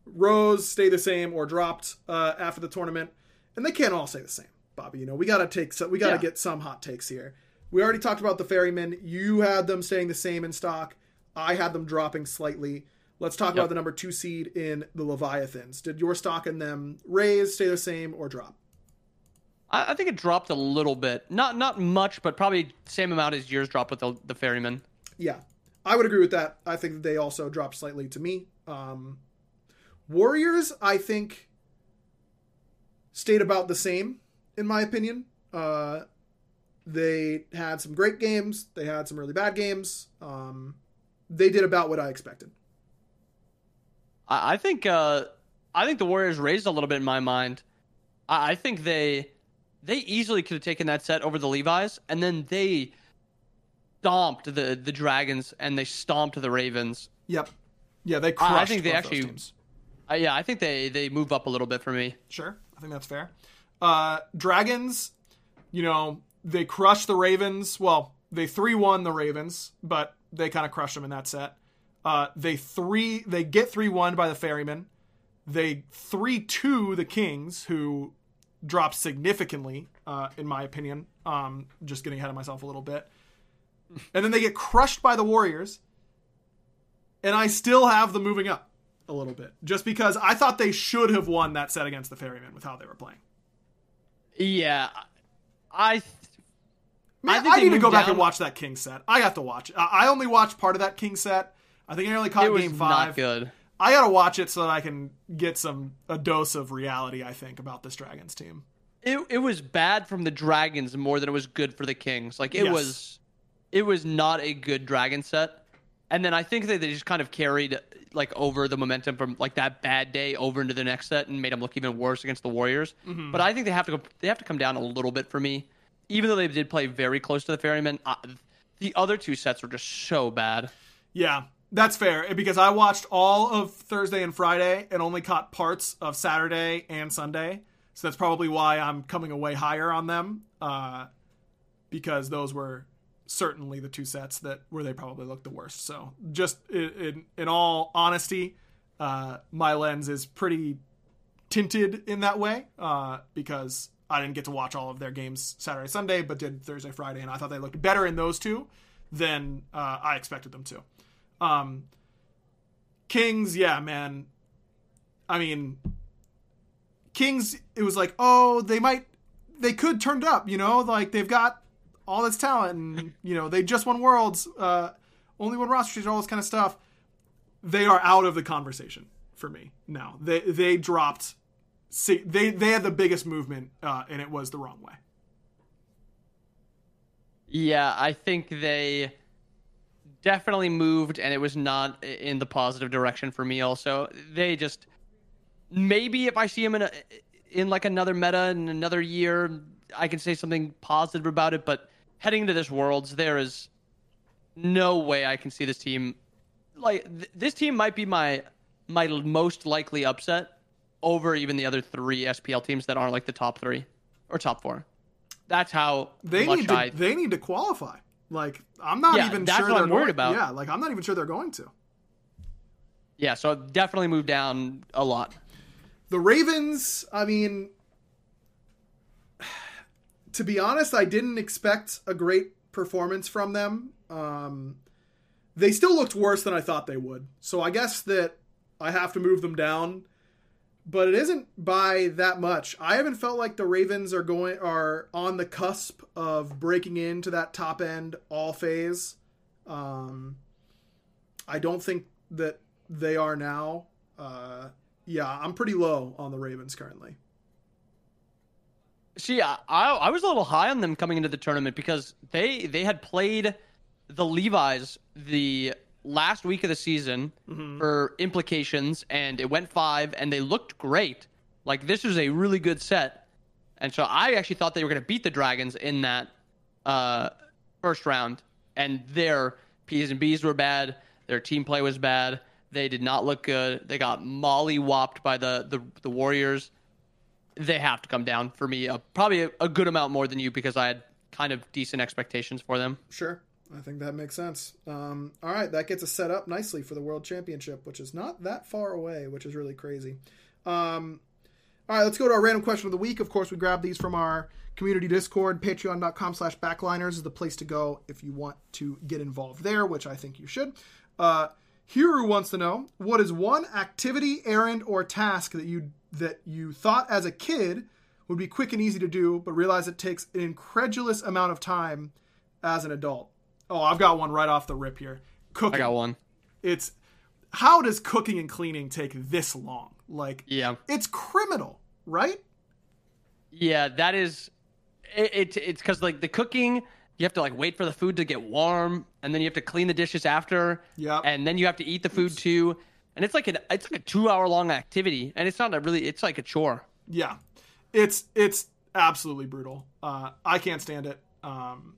rose, stay the same, or dropped uh, after the tournament. And they can't all say the same, Bobby. You know we gotta take so we gotta yeah. get some hot takes here. We already talked about the ferrymen. You had them staying the same in stock. I had them dropping slightly. Let's talk yep. about the number two seed in the Leviathans. Did your stock in them raise, stay the same, or drop? I, I think it dropped a little bit. Not not much, but probably same amount as yours dropped with the, the Ferryman. Yeah, I would agree with that. I think that they also dropped slightly to me. Um, Warriors, I think, stayed about the same, in my opinion. Uh, they had some great games. They had some really bad games. Um, they did about what I expected. I, I think uh, I think the Warriors raised a little bit in my mind. I, I think they they easily could have taken that set over the Levi's, and then they stomped the the Dragons and they stomped the Ravens. Yep. Yeah, they crushed. I think they actually. Uh, yeah, I think they they move up a little bit for me. Sure, I think that's fair. Uh, Dragons, you know, they crushed the Ravens. Well, they three one the Ravens, but they kind of crushed them in that set. Uh, they three they get three one by the ferryman. They three two the Kings, who dropped significantly, uh, in my opinion. Um, just getting ahead of myself a little bit. And then they get crushed by the Warriors. And I still have them moving up a little bit, just because I thought they should have won that set against the Ferryman with how they were playing. Yeah, I. Man, I, I need to go down. back and watch that King set. I have to watch. I only watched part of that King set I think I only caught game five. Not good. I gotta watch it so that I can get some a dose of reality. I think about this Dragons team. It it was bad from the Dragons more than it was good for the Kings. Like it yes. was, it was not a good Dragon set. And then I think that they just kind of carried like over the momentum from like that bad day over into the next set and made them look even worse against the Warriors. Mm-hmm. But I think they have to go. They have to come down a little bit for me, even though they did play very close to the Ferrymen. Uh, the other two sets were just so bad. Yeah, that's fair because I watched all of Thursday and Friday and only caught parts of Saturday and Sunday. So that's probably why I'm coming away higher on them uh, because those were certainly the two sets that where they probably looked the worst. So just in in, in all honesty, uh, my lens is pretty tinted in that way uh, because I didn't get to watch all of their games Saturday Sunday, but did Thursday Friday, and I thought they looked better in those two than uh, I expected them to. Um, Kings, yeah, man. I mean, Kings, it was like, oh, they might, they could turn it up, you know, like they've got all this talent, and you know, they just won Worlds, uh, only won roster change, all this kind of stuff. They are out of the conversation for me now. They they dropped, see, they they had the biggest movement, uh, and it was the wrong way. Yeah, I think they definitely moved, and it was not in the positive direction for me. Also, they just maybe if I see him in a in like another meta in another year, I can say something positive about it. But heading into this Worlds, there is no way I can see this team. Like th- this team might be my my most likely upset over even the other three SPL teams that aren't like the top three or top four. That's how they need to I. they need to qualify. Like I'm not Yeah, even that's sure what they're I'm worried going, about. Yeah, like I'm not even sure they're going to. Yeah, so definitely moved down a lot. The Ravens, I mean, to be honest, I didn't expect a great performance from them. Um, they still looked worse than I thought they would. So I guess that I have to move them down, but it isn't by that much. I haven't felt like the Ravens are going are on the cusp of breaking into that top end all phase. Um, I don't think that they are now. Uh, yeah, I'm pretty low on the Ravens currently. See, I, I was a little high on them coming into the tournament because they they had played the Levi's the last week of the season for implications, and it went five, and they looked great. Like this was a really good set, and so I actually thought they were going to beat the Dragons in that uh, first round, and their P's and B's were bad. Their team play was bad. They did not look good. They got molly whopped by the, the the Warriors they have to come down for me. Uh, probably a, a good amount more than you because I had kind of decent expectations for them. Sure. I think that makes sense. Um, all right, that gets us set up nicely for the World Championship, which is not that far away, which is really crazy. Um, all right, let's go to our random question of the week. Of course, we grab these from our community Discord. Patreon.com slash backliners is the place to go if you want to get involved there, which I think you should. Uh, Hiru wants to know what is one activity, errand, or task that you that you thought as a kid would be quick and easy to do, but realize it takes an incredulous amount of time as an adult. Oh, I've got one right off the rip here. Cooking. I got one. It's how does cooking and cleaning take this long? Like, Yeah. it's criminal, right? Yeah, that is. It, it it's because like the cooking, you have to like wait for the food to get warm, and then you have to clean the dishes after. Yeah, And then you have to eat the food too, and it's like an it's like a two hour long activity, and it's not a really it's like a chore. Yeah, it's it's absolutely brutal. Uh, I can't stand it. Um,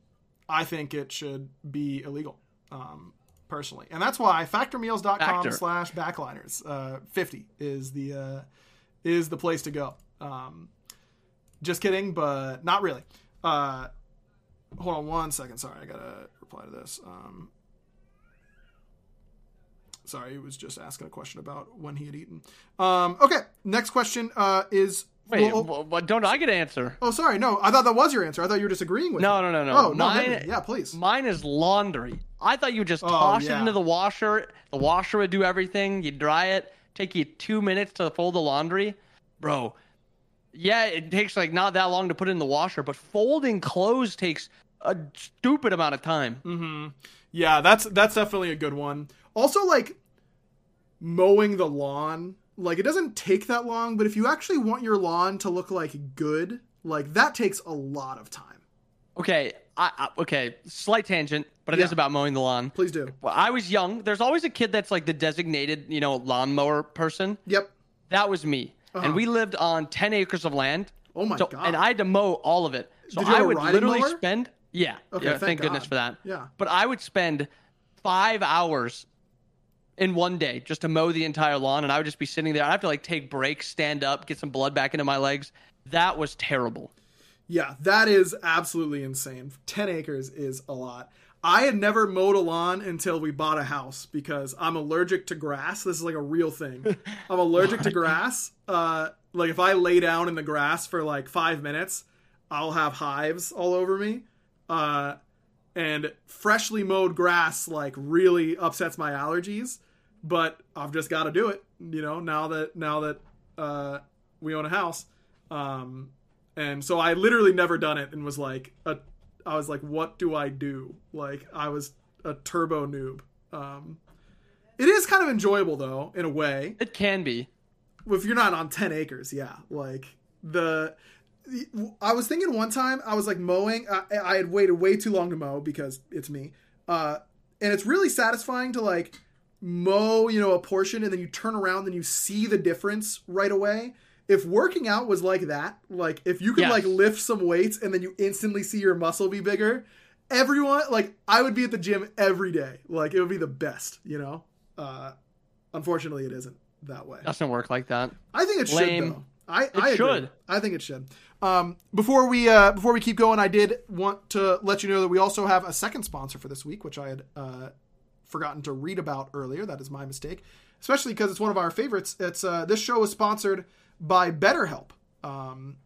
I think it should be illegal, um, personally, and that's why factormeals.com Factor. slash backliners uh, fifty is the uh, is the place to go. Um, just kidding, but not really. Uh, hold on one second. Sorry, I gotta reply to this. Um, sorry, he was just asking a question about when he had eaten. Um, okay, next question uh, is. Wait, well, wh- what don't I get to answer? Oh, sorry. No, I thought that was your answer. I thought you were disagreeing with No, me. no, no, no. Oh, no. Mine- Yeah, please. Mine is laundry. I thought you would just Oh, toss yeah. it into the washer. The washer would do everything. You dry it. Take you two minutes to fold the laundry, bro. Yeah, it takes like not that long to put it in the washer, but folding clothes takes a stupid amount of time. Mm-hmm. Yeah, that's that's definitely a good one. Also, like mowing the lawn, like it doesn't take that long, but if you actually want your lawn to look like good, like that takes a lot of time. Okay, I, I, okay, slight tangent, but it is Yeah. about mowing the lawn. Please do. Well, I was young. There's always a kid that's like the designated, you know, lawnmower person. Yep. That was me. Uh-huh. And we lived on 10 acres of land. Oh my So- god. And I had to mow all of it. So have would literally mower? spend, yeah, Okay, yeah thank thank, goodness for that. Yeah. But I would spend five hours in one day just to mow the entire lawn, and I would just be sitting there. I'd have to like take breaks, stand up, get some blood back into my legs. That was terrible. Yeah, that is absolutely insane. 10 acres is a lot. I had never mowed a lawn until we bought a house because I'm allergic to grass. This is like a real thing. I'm allergic to grass. Uh, like if I lay down in the grass for like five minutes, I'll have hives all over me. Uh, and freshly mowed grass like really upsets my allergies. But I've just got to do it. You know, now that now that uh, we own a house. Um, and so I literally never done it and was like a I was like what do I do? Like I was a turbo noob. Um it is kind of enjoyable though in a way. It can be. If you're not on 10 acres, yeah. Like the I was thinking one time I was like mowing I, I had waited way too long to mow because it's me. Uh and it's really satisfying to like mow, you know, a portion and then you turn around and you see the difference right away. If working out was like that, like if you could like lift some weights and then you instantly see your muscle be bigger, everyone like I would be at the gym every day. Like it would be the best, you know. Uh, unfortunately, it isn't that way. Doesn't work like that. I think it Lame. should though. I, It I agree. should. I think it should. Um, before we uh, before we keep going, I did want to let you know that we also have a second sponsor for this week, which I had uh, forgotten to read about earlier. That is my mistake, especially because it's one of our favorites. It's uh, this show is sponsored by BetterHelp. Um,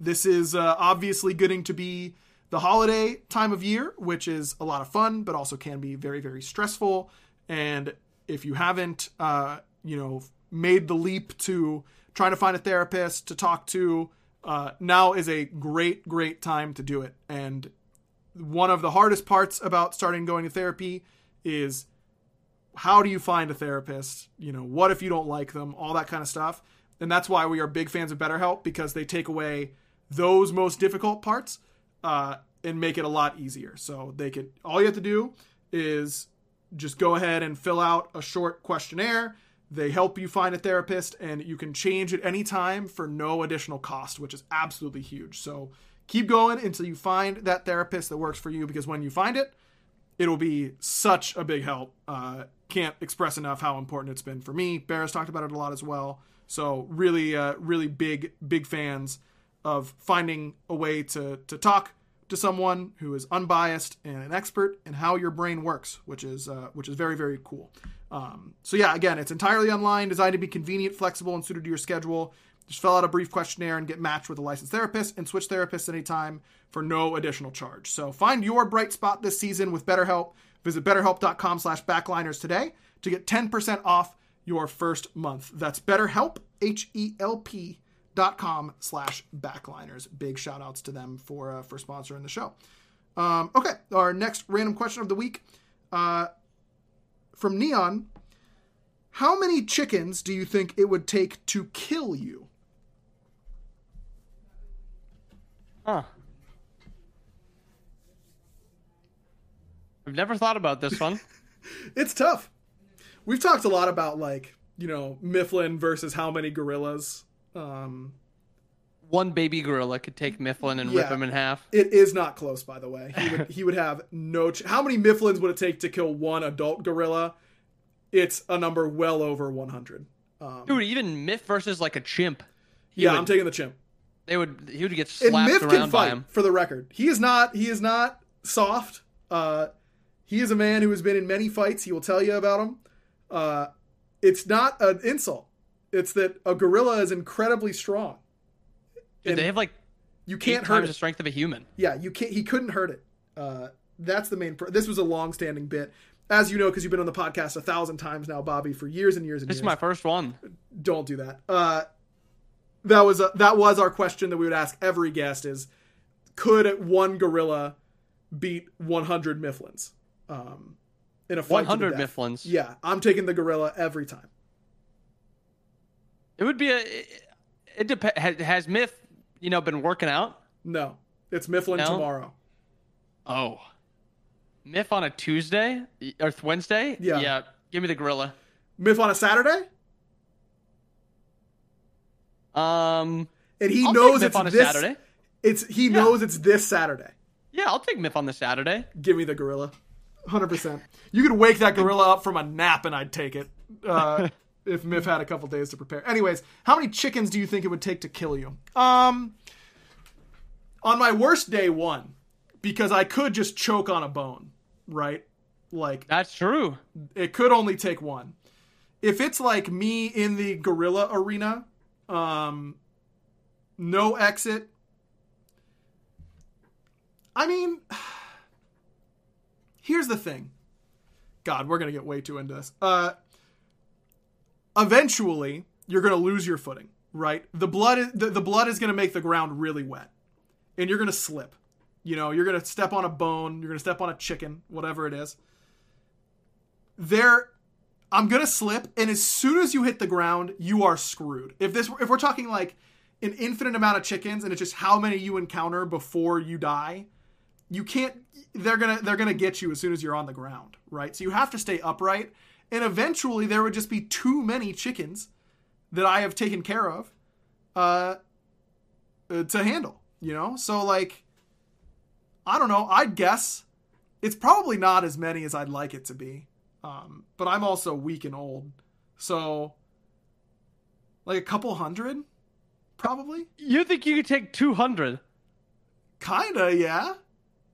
this is uh, obviously getting to be the holiday time of year, which is a lot of fun, but also can be very, very stressful. And if you haven't, uh, you know, made the leap to trying to find a therapist to talk to, uh, now is a great, great time to do it. And one of the hardest parts about starting going to therapy is how do you find a therapist? You know, what if you don't like them? All that kind of stuff. And that's why we are big fans of BetterHelp because they take away those most difficult parts uh, and make it a lot easier. So they could all you have to do is just go ahead and fill out a short questionnaire. They help you find a therapist, and you can change at any time for no additional cost, which is absolutely huge. So keep going until you find that therapist that works for you because when you find it, it'll be such a big help. Uh, can't express enough how important it's been for me. Barris talked about it a lot as well. So really, uh, really big, big fans of finding a way to to talk to someone who is unbiased and an expert in how your brain works, which is uh, which is very, very cool. Um, so yeah, again, it's entirely online, designed to be convenient, flexible, and suited to your schedule. Just fill out a brief questionnaire and get matched with a licensed therapist and switch therapists anytime for no additional charge. So find your bright spot this season with BetterHelp. Visit betterhelp.com slash backliners today to get 10% off your first month. That's betterhelp, H-E-L-P dot com slash backliners. Big shout outs to them for, uh, for sponsoring the show. Um, okay, our next random question of the week uh, from Neon. How many chickens do you think it would take to kill you? Huh. I've never thought about this one. It's tough. We've talked a lot about like you know Mifflin versus how many gorillas. Um, one baby gorilla could take Mifflin and rip him in half. it is not close, by the way. He would he would have no. Ch- how many Mifflins would it take to kill one adult gorilla? It's a number well over one hundred. Um, Dude, even Miff versus like a chimp. Yeah, would, I'm taking the chimp. They would he would get And slapped Miff around can by fight. him. For the record, he is not. He is not soft. Uh, he is a man who has been in many fights. He will tell you about them. Uh, it's not an insult. It's that a gorilla is incredibly strong. Dude, And they have like you can't hurt the strength of a human. Yeah, you can't. He couldn't hurt it. Uh, that's the main. Pro- this was a long-standing bit, as you know, because you've been on the podcast a thousand times now, Bobby, for years and years and This years. This is my first one. Don't do that. Uh, that was a, that was our question that we would ask every guest: is could one gorilla beat 100 Mifflins um, in a fight? 100? Mifflins. Yeah, I'm taking the gorilla every time. It would be a. It, it dep- has, has Miff, you know, been working out? No, it's Mifflin No? tomorrow. Oh. Miff on a Tuesday or Wednesday? Yeah. Yeah. Give me the gorilla. Miff on a Saturday, Um. and he I'll knows it's this. Saturday. It's he knows it's this Saturday. Yeah, I'll take Miff on the Saturday. Give me the gorilla. 100%. You could wake that gorilla up from a nap and I'd take it. Uh, if Miff had a couple days to prepare. Anyways, how many chickens do you think it would take to kill you? Um on my worst day one because I could just choke on a bone, right? Like That's true. it could only take one. If it's like me in the gorilla arena, um, no exit. I mean, here's the thing. God, we're gonna get way too into this. Uh, eventually, you're gonna lose your footing, right? The blood, is, the, the blood is gonna make the ground really wet, and you're gonna slip. You know, you're gonna step on a bone, you're gonna step on a chicken, whatever it is there I'm gonna slip, and as soon as you hit the ground, you are screwed. If this if we're talking like an infinite amount of chickens and it's just how many you encounter before you die, you can't they're gonna they're gonna get you as soon as you're on the ground, right? So you have to stay upright. And eventually there would just be too many chickens that I have taken care of uh, uh to handle, you know? So like I don't know. I'd guess it's probably not as many as I'd like it to be. Um, but I'm also weak and old, so like a couple hundred, probably. You think you could take 200? Kinda, yeah.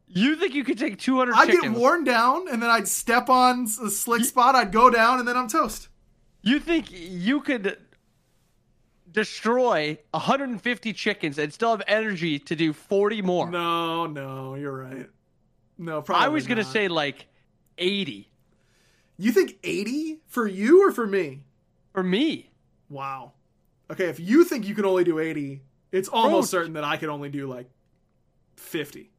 You think you could take 200 I'd chickens? get worn down, and then I'd step on a slick spot. I'd go down, and then I'm toast. You think you could destroy 150 chickens and still have energy to do 40 more? No, no, you're right. No, probably. I was gonna say like 80 You think 80 for you or for me? for me. Wow. Okay, if you think you can only do 80, it's almost Bro. certain that I could only do like 50.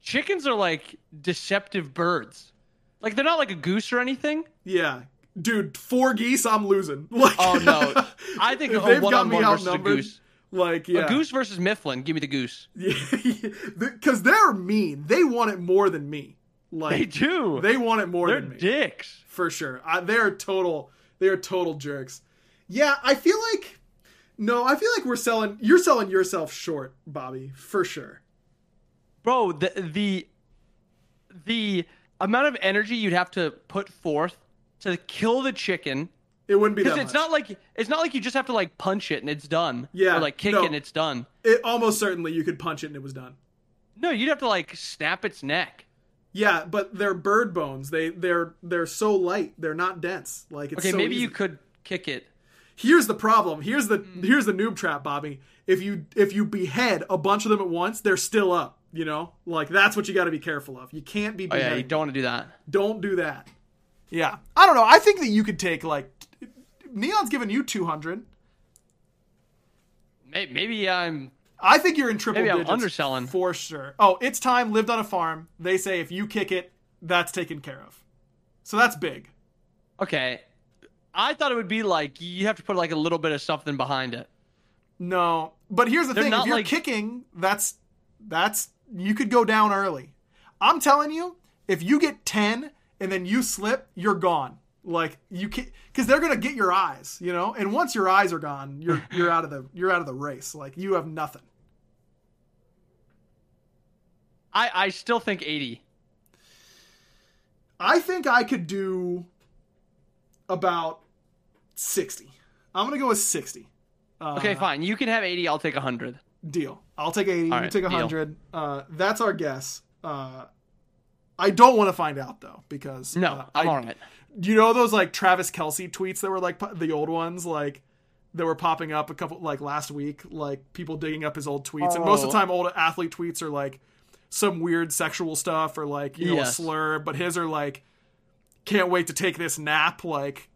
Chickens are like deceptive birds. Like they're not like a goose or anything. Yeah. Dude, four geese, I'm losing. Like, Oh no, I think they've got me one-on-one versus a outnumbered, goose. Like, yeah. A goose versus Mifflin. Give me the goose. Because they're mean. They want it more than me. Like, They do. They want it more They're than me. dicks. for sure. I, they're total. They're total jerks. Yeah, I feel like. No, I feel like we're selling. You're selling yourself short, Bobby, for sure. Bro, the the the amount of energy you'd have to put forth to kill the chicken It wouldn't be because it's much. not like it's not like you just have to like punch it and it's done. Yeah, Or like kick no. it and it's done. It almost certainly you could punch it and it was done. No, you'd have to like snap its neck. Yeah, but they're bird bones. They they're they're so light. They're not dense. Like it's Okay, so maybe easy. you could kick it. Here's the problem. Here's the Mm. here's the noob trap, Bobby. If you if you behead a bunch of them at once, they're still up. You know, like that's what you got to be careful of. You can't be. Oh yeah, you don't want to do that. Don't do that. Yeah. I don't know. I think that you could take like Neon's giving you 200. Maybe, maybe I'm I think you're in triple Maybe I'm digits underselling. for sure. Oh, it's time lived on a farm. They say if you kick it, that's taken care of. So that's big. okay. I thought it would be like you have to put like a little bit of something behind it. No, but here's the They're thing: if you're like- kicking, that's that's you could go down early. I'm telling you, if you get ten and then you slip, you're gone. Like you can, because they're gonna get your eyes, you know. And once your eyes are gone, you're you're out of the you're out of the race. Like you have nothing. I I still think 80. I think I could do about sixty. I'm gonna go with sixty. Uh, Okay, fine. You can have 80. I'll take 100. Deal. I'll take 80. All you right, take deal. 100. Uh, that's our guess. Uh, I don't want to find out, though, because. No, uh, I'm I, all right. Do you know those, like, Travis Kelce tweets that were, like, the old ones? Like, that were popping up a couple, like, last week? Like, people digging up his old tweets. And most of the Oh. time, old athlete tweets are, like, some weird sexual stuff or, like, you know, a slur. But his are, like, can't wait to take this nap. Like,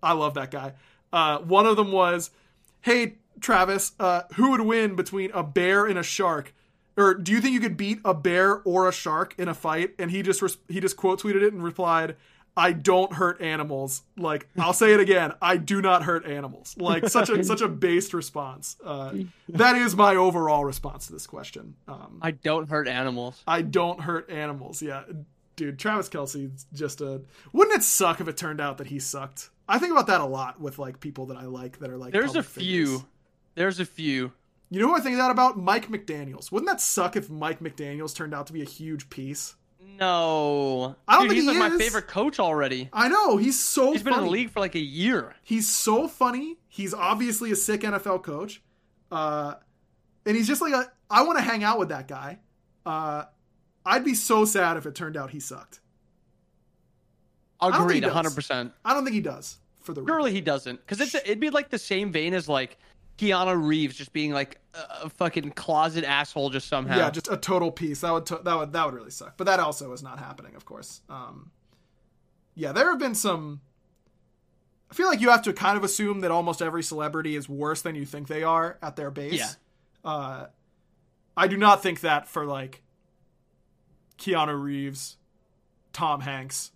I love that guy. Uh, one of them was, "Hey Travis, uh, who would win between a bear and a shark? Or do you think you could beat a bear or a shark in a fight?" And he just res- he just quote tweeted it and replied, "I don't hurt animals." Like I'll say it again, I do not hurt animals. Like such a such a based response. Uh, that is my overall response to this question. Um, I don't hurt animals. I don't hurt animals. Yeah, dude, Travis Kelce's just a. Wouldn't it suck if it turned out that he sucked? I think about that a lot with like people that I like that are like. There's a public figures. few. There's a few. You know who I think that about? Mike McDaniel's. Wouldn't that suck if Mike McDaniel's turned out to be a huge piece? No. I don't Dude, think he's he like my favorite coach already. I know he's so. He's been in funny. the league for like a year. He's so funny. He's obviously a sick NFL coach, uh, and he's just like a. I want to hang out with that guy. Uh, I'd be so sad if it turned out he sucked. Agreed, he 100%. I don't think he does. For the record. Surely he doesn't. Because it's it'd be like the same vein as like Keanu Reeves just being like a, fucking closet asshole just somehow. Yeah, just a total piece. That would to- that would that would really suck. But that also is not happening, of course. Um, yeah, there have been some. I feel like you have to kind of assume that almost every celebrity is worse than you think they are at their base. Yeah. Uh, I do not think that for like Keanu Reeves, Tom Hanks,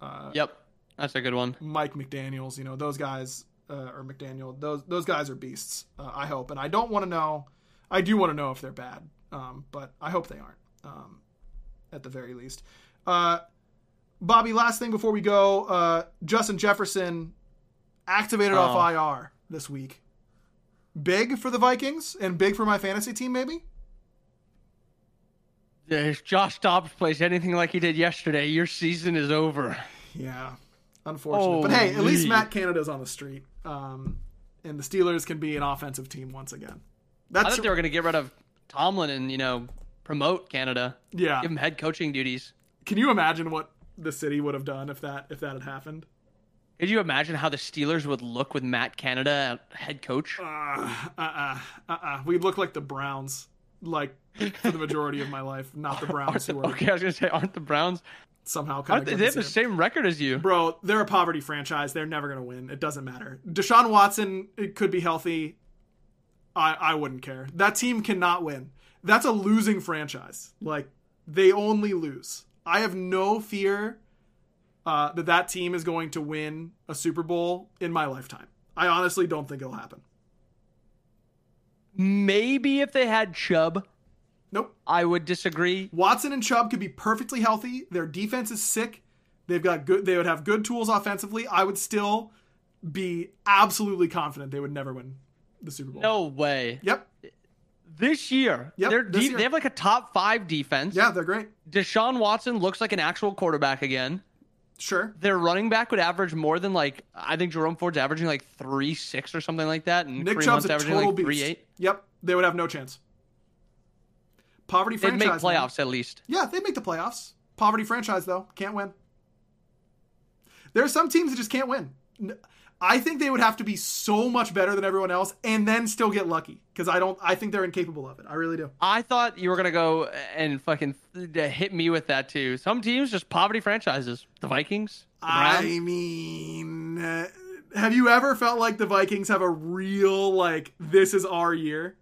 uh, Yep. That's a good one. Mike McDaniel's. You know those guys, uh, or McDaniel. Those those guys are beasts. Uh, I hope, and I don't want to know. I do want to know if they're bad, um, but I hope they aren't. Um, at the very least, uh, Bobby. Last thing before we go, uh, Justin Jefferson activated Oh. off IR this week. Big for the Vikings and big for my fantasy team, maybe. If Josh Dobbs plays anything like he did yesterday, your season is over. Yeah, unfortunate. But hey, at least Holy. Matt Canada's on the street, um, and the Steelers can be an offensive team once again. I That's thought they were going to get rid of Tomlin and you know promote Canada, yeah. give him head coaching duties. Can you imagine what the city would have done if that if that had happened? Could you imagine how the Steelers would look with Matt Canada head coach? Uh, uh, uh, uh, uh. We look like the Browns, like for the majority of my life, not the Browns who are okay, I was going to say, aren't the Browns? Somehow kind of they have the same record as you. Bro, they're a poverty franchise. They're never going to win. It doesn't matter. Deshaun Watson it could be healthy. I I wouldn't care. That team cannot win. That's a losing franchise. Like they only lose. I have no fear uh, that that team is going to win a Super Bowl in my lifetime. I honestly don't think it'll happen. Maybe if they had Chubb, Nope. I would disagree. Watson and Chubb could be perfectly healthy. Their defense is sick. They've got good. They would have good tools offensively. I would still be absolutely confident they would never win the Super Bowl. No way. Yep. This year, Yep, they're this de- year. they have like a top five defense. Yeah, they're great. Deshaun Watson looks like an actual quarterback again. Sure. Their running back would average more than like I think Jerome Ford's averaging like three six or something like that, and Nick Chubb's averaging like beast. three eight. Yep. They would have no chance. Poverty franchise. They'd franchise. make man. playoffs at least. Yeah, they make the playoffs. Poverty franchise though can't win. There are some teams that just can't win. I think they would have to be so much better than everyone else and then still get lucky because I don't. I think they're incapable of it. I really do. I thought you were gonna go and fucking th- hit me with that too. Some teams just poverty franchises. The Vikings, the I mean, uh, have you ever felt like the Vikings have a real like this is our year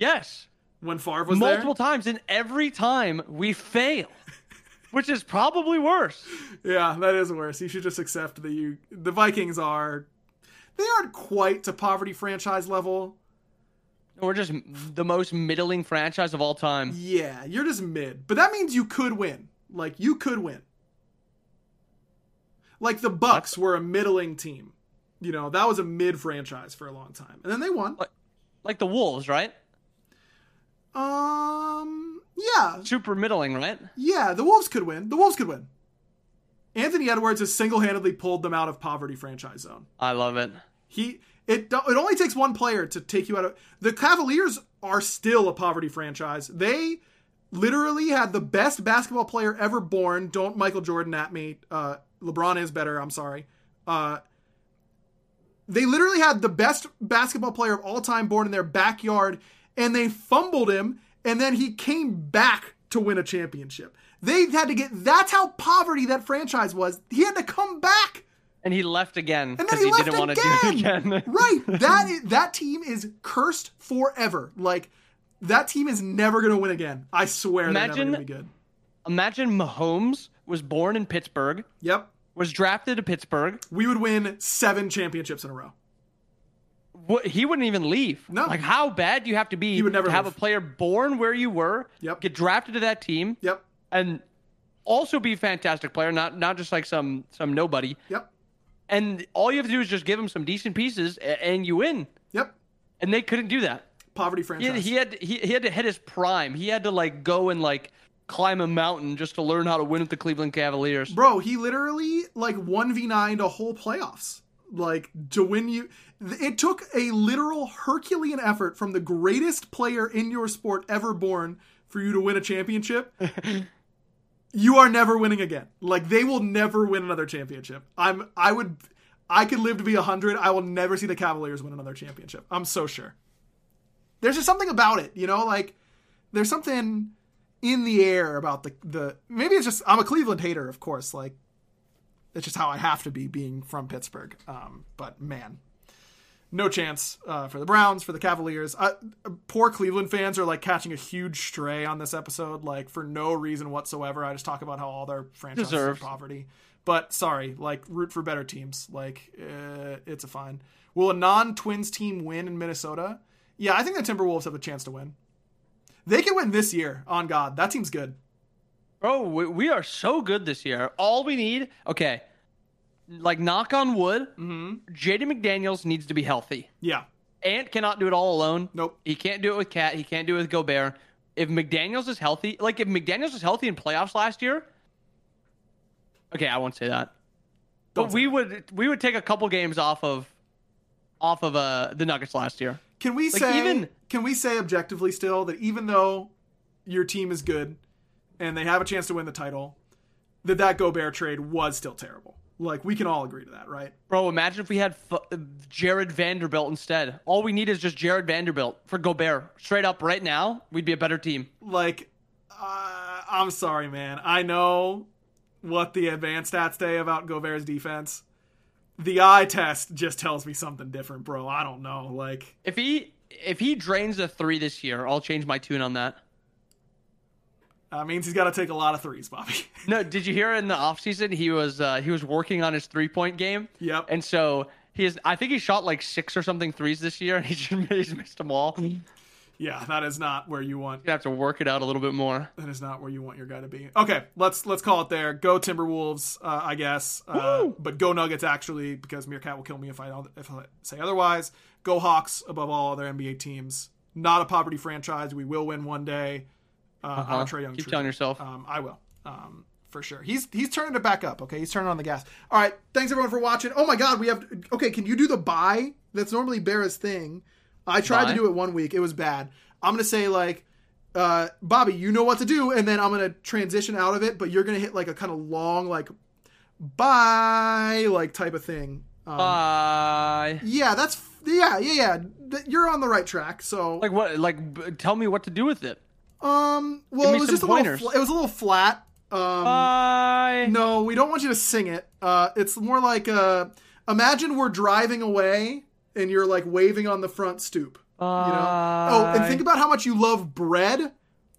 yes, when Favre was multiple times, and every time we fail, which is probably worse. Yeah, that is worse. You should just accept that you the Vikings are they aren't quite to poverty franchise level. We're just the most middling franchise of all time. Yeah, you're just mid, but that means you could win. Like you could win. Like the Bucks were a middling team. You know, that was a mid franchise for a long time. And then they won. Like the Wolves, right? Um yeah, Super middling, right? Yeah, the Wolves could win. The Wolves could win. Anthony Edwards has single-handedly pulled them out of poverty franchise zone. I love it. He it it only takes one player to take you out of the Cavaliers are still a poverty franchise. They literally had the best basketball player ever born. Don't Michael Jordan at me. Uh, LeBron is better. I'm sorry. Uh, they literally had the best basketball player of all time born in their backyard, and they fumbled him, and then he came back to win a championship. They had to get. That's how poverty that franchise was. He had to come back. And he left again And then because he, he, left didn't want to do again. it again. right. That is, that team is cursed forever. Like that team is never going to win again. I swear they're Imagine- never going to be good. Imagine Mahomes was born in Pittsburgh, Yep. was drafted to Pittsburgh. We would win 7 championships in a row. What, he wouldn't even leave. No. Like how bad do you have to be He would never to have leave. a player born where you were, Yep. get drafted to that team, Yep. and also be a fantastic player, not not just like some some nobody. Yep. And all you have to do is just give him some decent pieces, and you win. Yep. And they couldn't do that. Poverty He franchise. had, he had he, he had to hit his prime. He had to like go and like climb a mountain just to learn how to win with the Cleveland Cavaliers. Bro, he literally like 1v9 a whole playoffs. Like to win you it took a literal Herculean effort from the greatest player in your sport ever born for you to win a championship. you are never winning again. Like they will never win another championship. I'm I would I could live to be 100. I will never see the Cavaliers win another championship. I'm so sure. There's just something about it, you know, like there's something in the air about the the maybe it's just I'm a Cleveland hater, of course, like it's just how I have to be being from Pittsburgh. Um, but man, no chance uh, for the Browns, for the Cavaliers. Uh, poor Cleveland fans are like catching a huge stray on this episode, like for no reason whatsoever. I just talk about how all their franchises Deserved. are poverty. But sorry, like root for better teams. Like uh, it's a fine. Will a non-Twins team win in Minnesota? Yeah, I think the Timberwolves have a chance to win. They can win this year. On God, that team's good. Bro, we are so good this year. All we need, okay, like knock on wood, Mm-hmm. Jaden McDaniels needs to be healthy. Yeah. Ant cannot do it all alone. Nope. He can't do it with Cat. He can't do it with Gobert. if McDaniels is healthy, like if McDaniels was healthy in playoffs last year, okay, I won't say that. Don't But say we would we would take a couple games off of off of uh the Nuggets last year. Can we Like, say even- can we say objectively still that even though your team is good and they have a chance to win the title, that that Gobert trade was still terrible. Like we can all agree to that, right? Bro, imagine if we had F- Jarred Vanderbilt instead. All we need is just Jarred Vanderbilt for Gobert. Straight up, right now, we'd be a better team. Like uh, I'm sorry, man. I know what the advanced stats say about Gobert's defense. The eye test just tells me something different, bro. I don't know. Like If he if he drains a three this year, I'll change my tune on that. That means he's got to take a lot of threes, Bobby. No, did you hear in the offseason he was uh, he was working on his three point game? Yep. And so he is I think he shot like six or something threes this year and he just he's missed them all. Yeah, that is not where you want gonna have to work it out a little bit more. That is not where you want your guy to be. Okay, let's let's call it there. Go Timberwolves, uh, I guess. Uh, but go Nuggets actually, because Meerkat will kill me if I don't if I say otherwise. Go Hawks above all other NBA teams. Not a poverty franchise. We will win one day. Uh, I'm a Trae Young Keep telling yourself. Um, I will. Um, for sure. He's he's turning it back up. Okay, he's turning on the gas. All right. Thanks everyone for watching. Oh my God, we have. Okay, can you do the buy? That's normally Barra's thing. I tried Buy? to do it one week. It was bad. I'm gonna say like, uh, Bobby, you know what to do, and then I'm gonna transition out of it. But you're gonna hit like a kind of long like, bye like type of thing. Um, Bye. yeah, that's yeah yeah yeah. You're on the right track. So Like what? Like b- tell me what to do with it. Um, well, it was some just a little. Fl- it was a little flat. Um, Bye. No, we don't want you to sing it. Uh, it's more like uh, imagine we're driving away and you're like waving on the front stoop. You know? Oh, and think about how much you love bread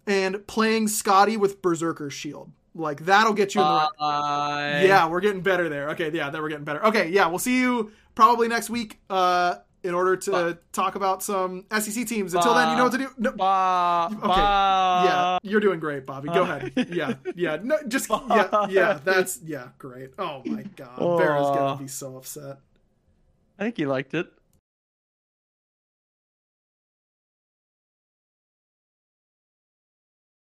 and playing Skadi with Berserker's shield. Like that'll get you in the right. Yeah, we're getting better there. Okay, yeah, that we're getting better. Okay, yeah, we'll see you probably next week. Uh, in order to Bye. talk about some SCC teams. Until then, you know what to do. No, Bye. Okay. Yeah, you're doing great, Bobby. Go Uh, ahead. Yeah, yeah. No, just yeah, yeah. That's yeah, great. Oh my god, Bear is gonna be so upset. I think he liked it.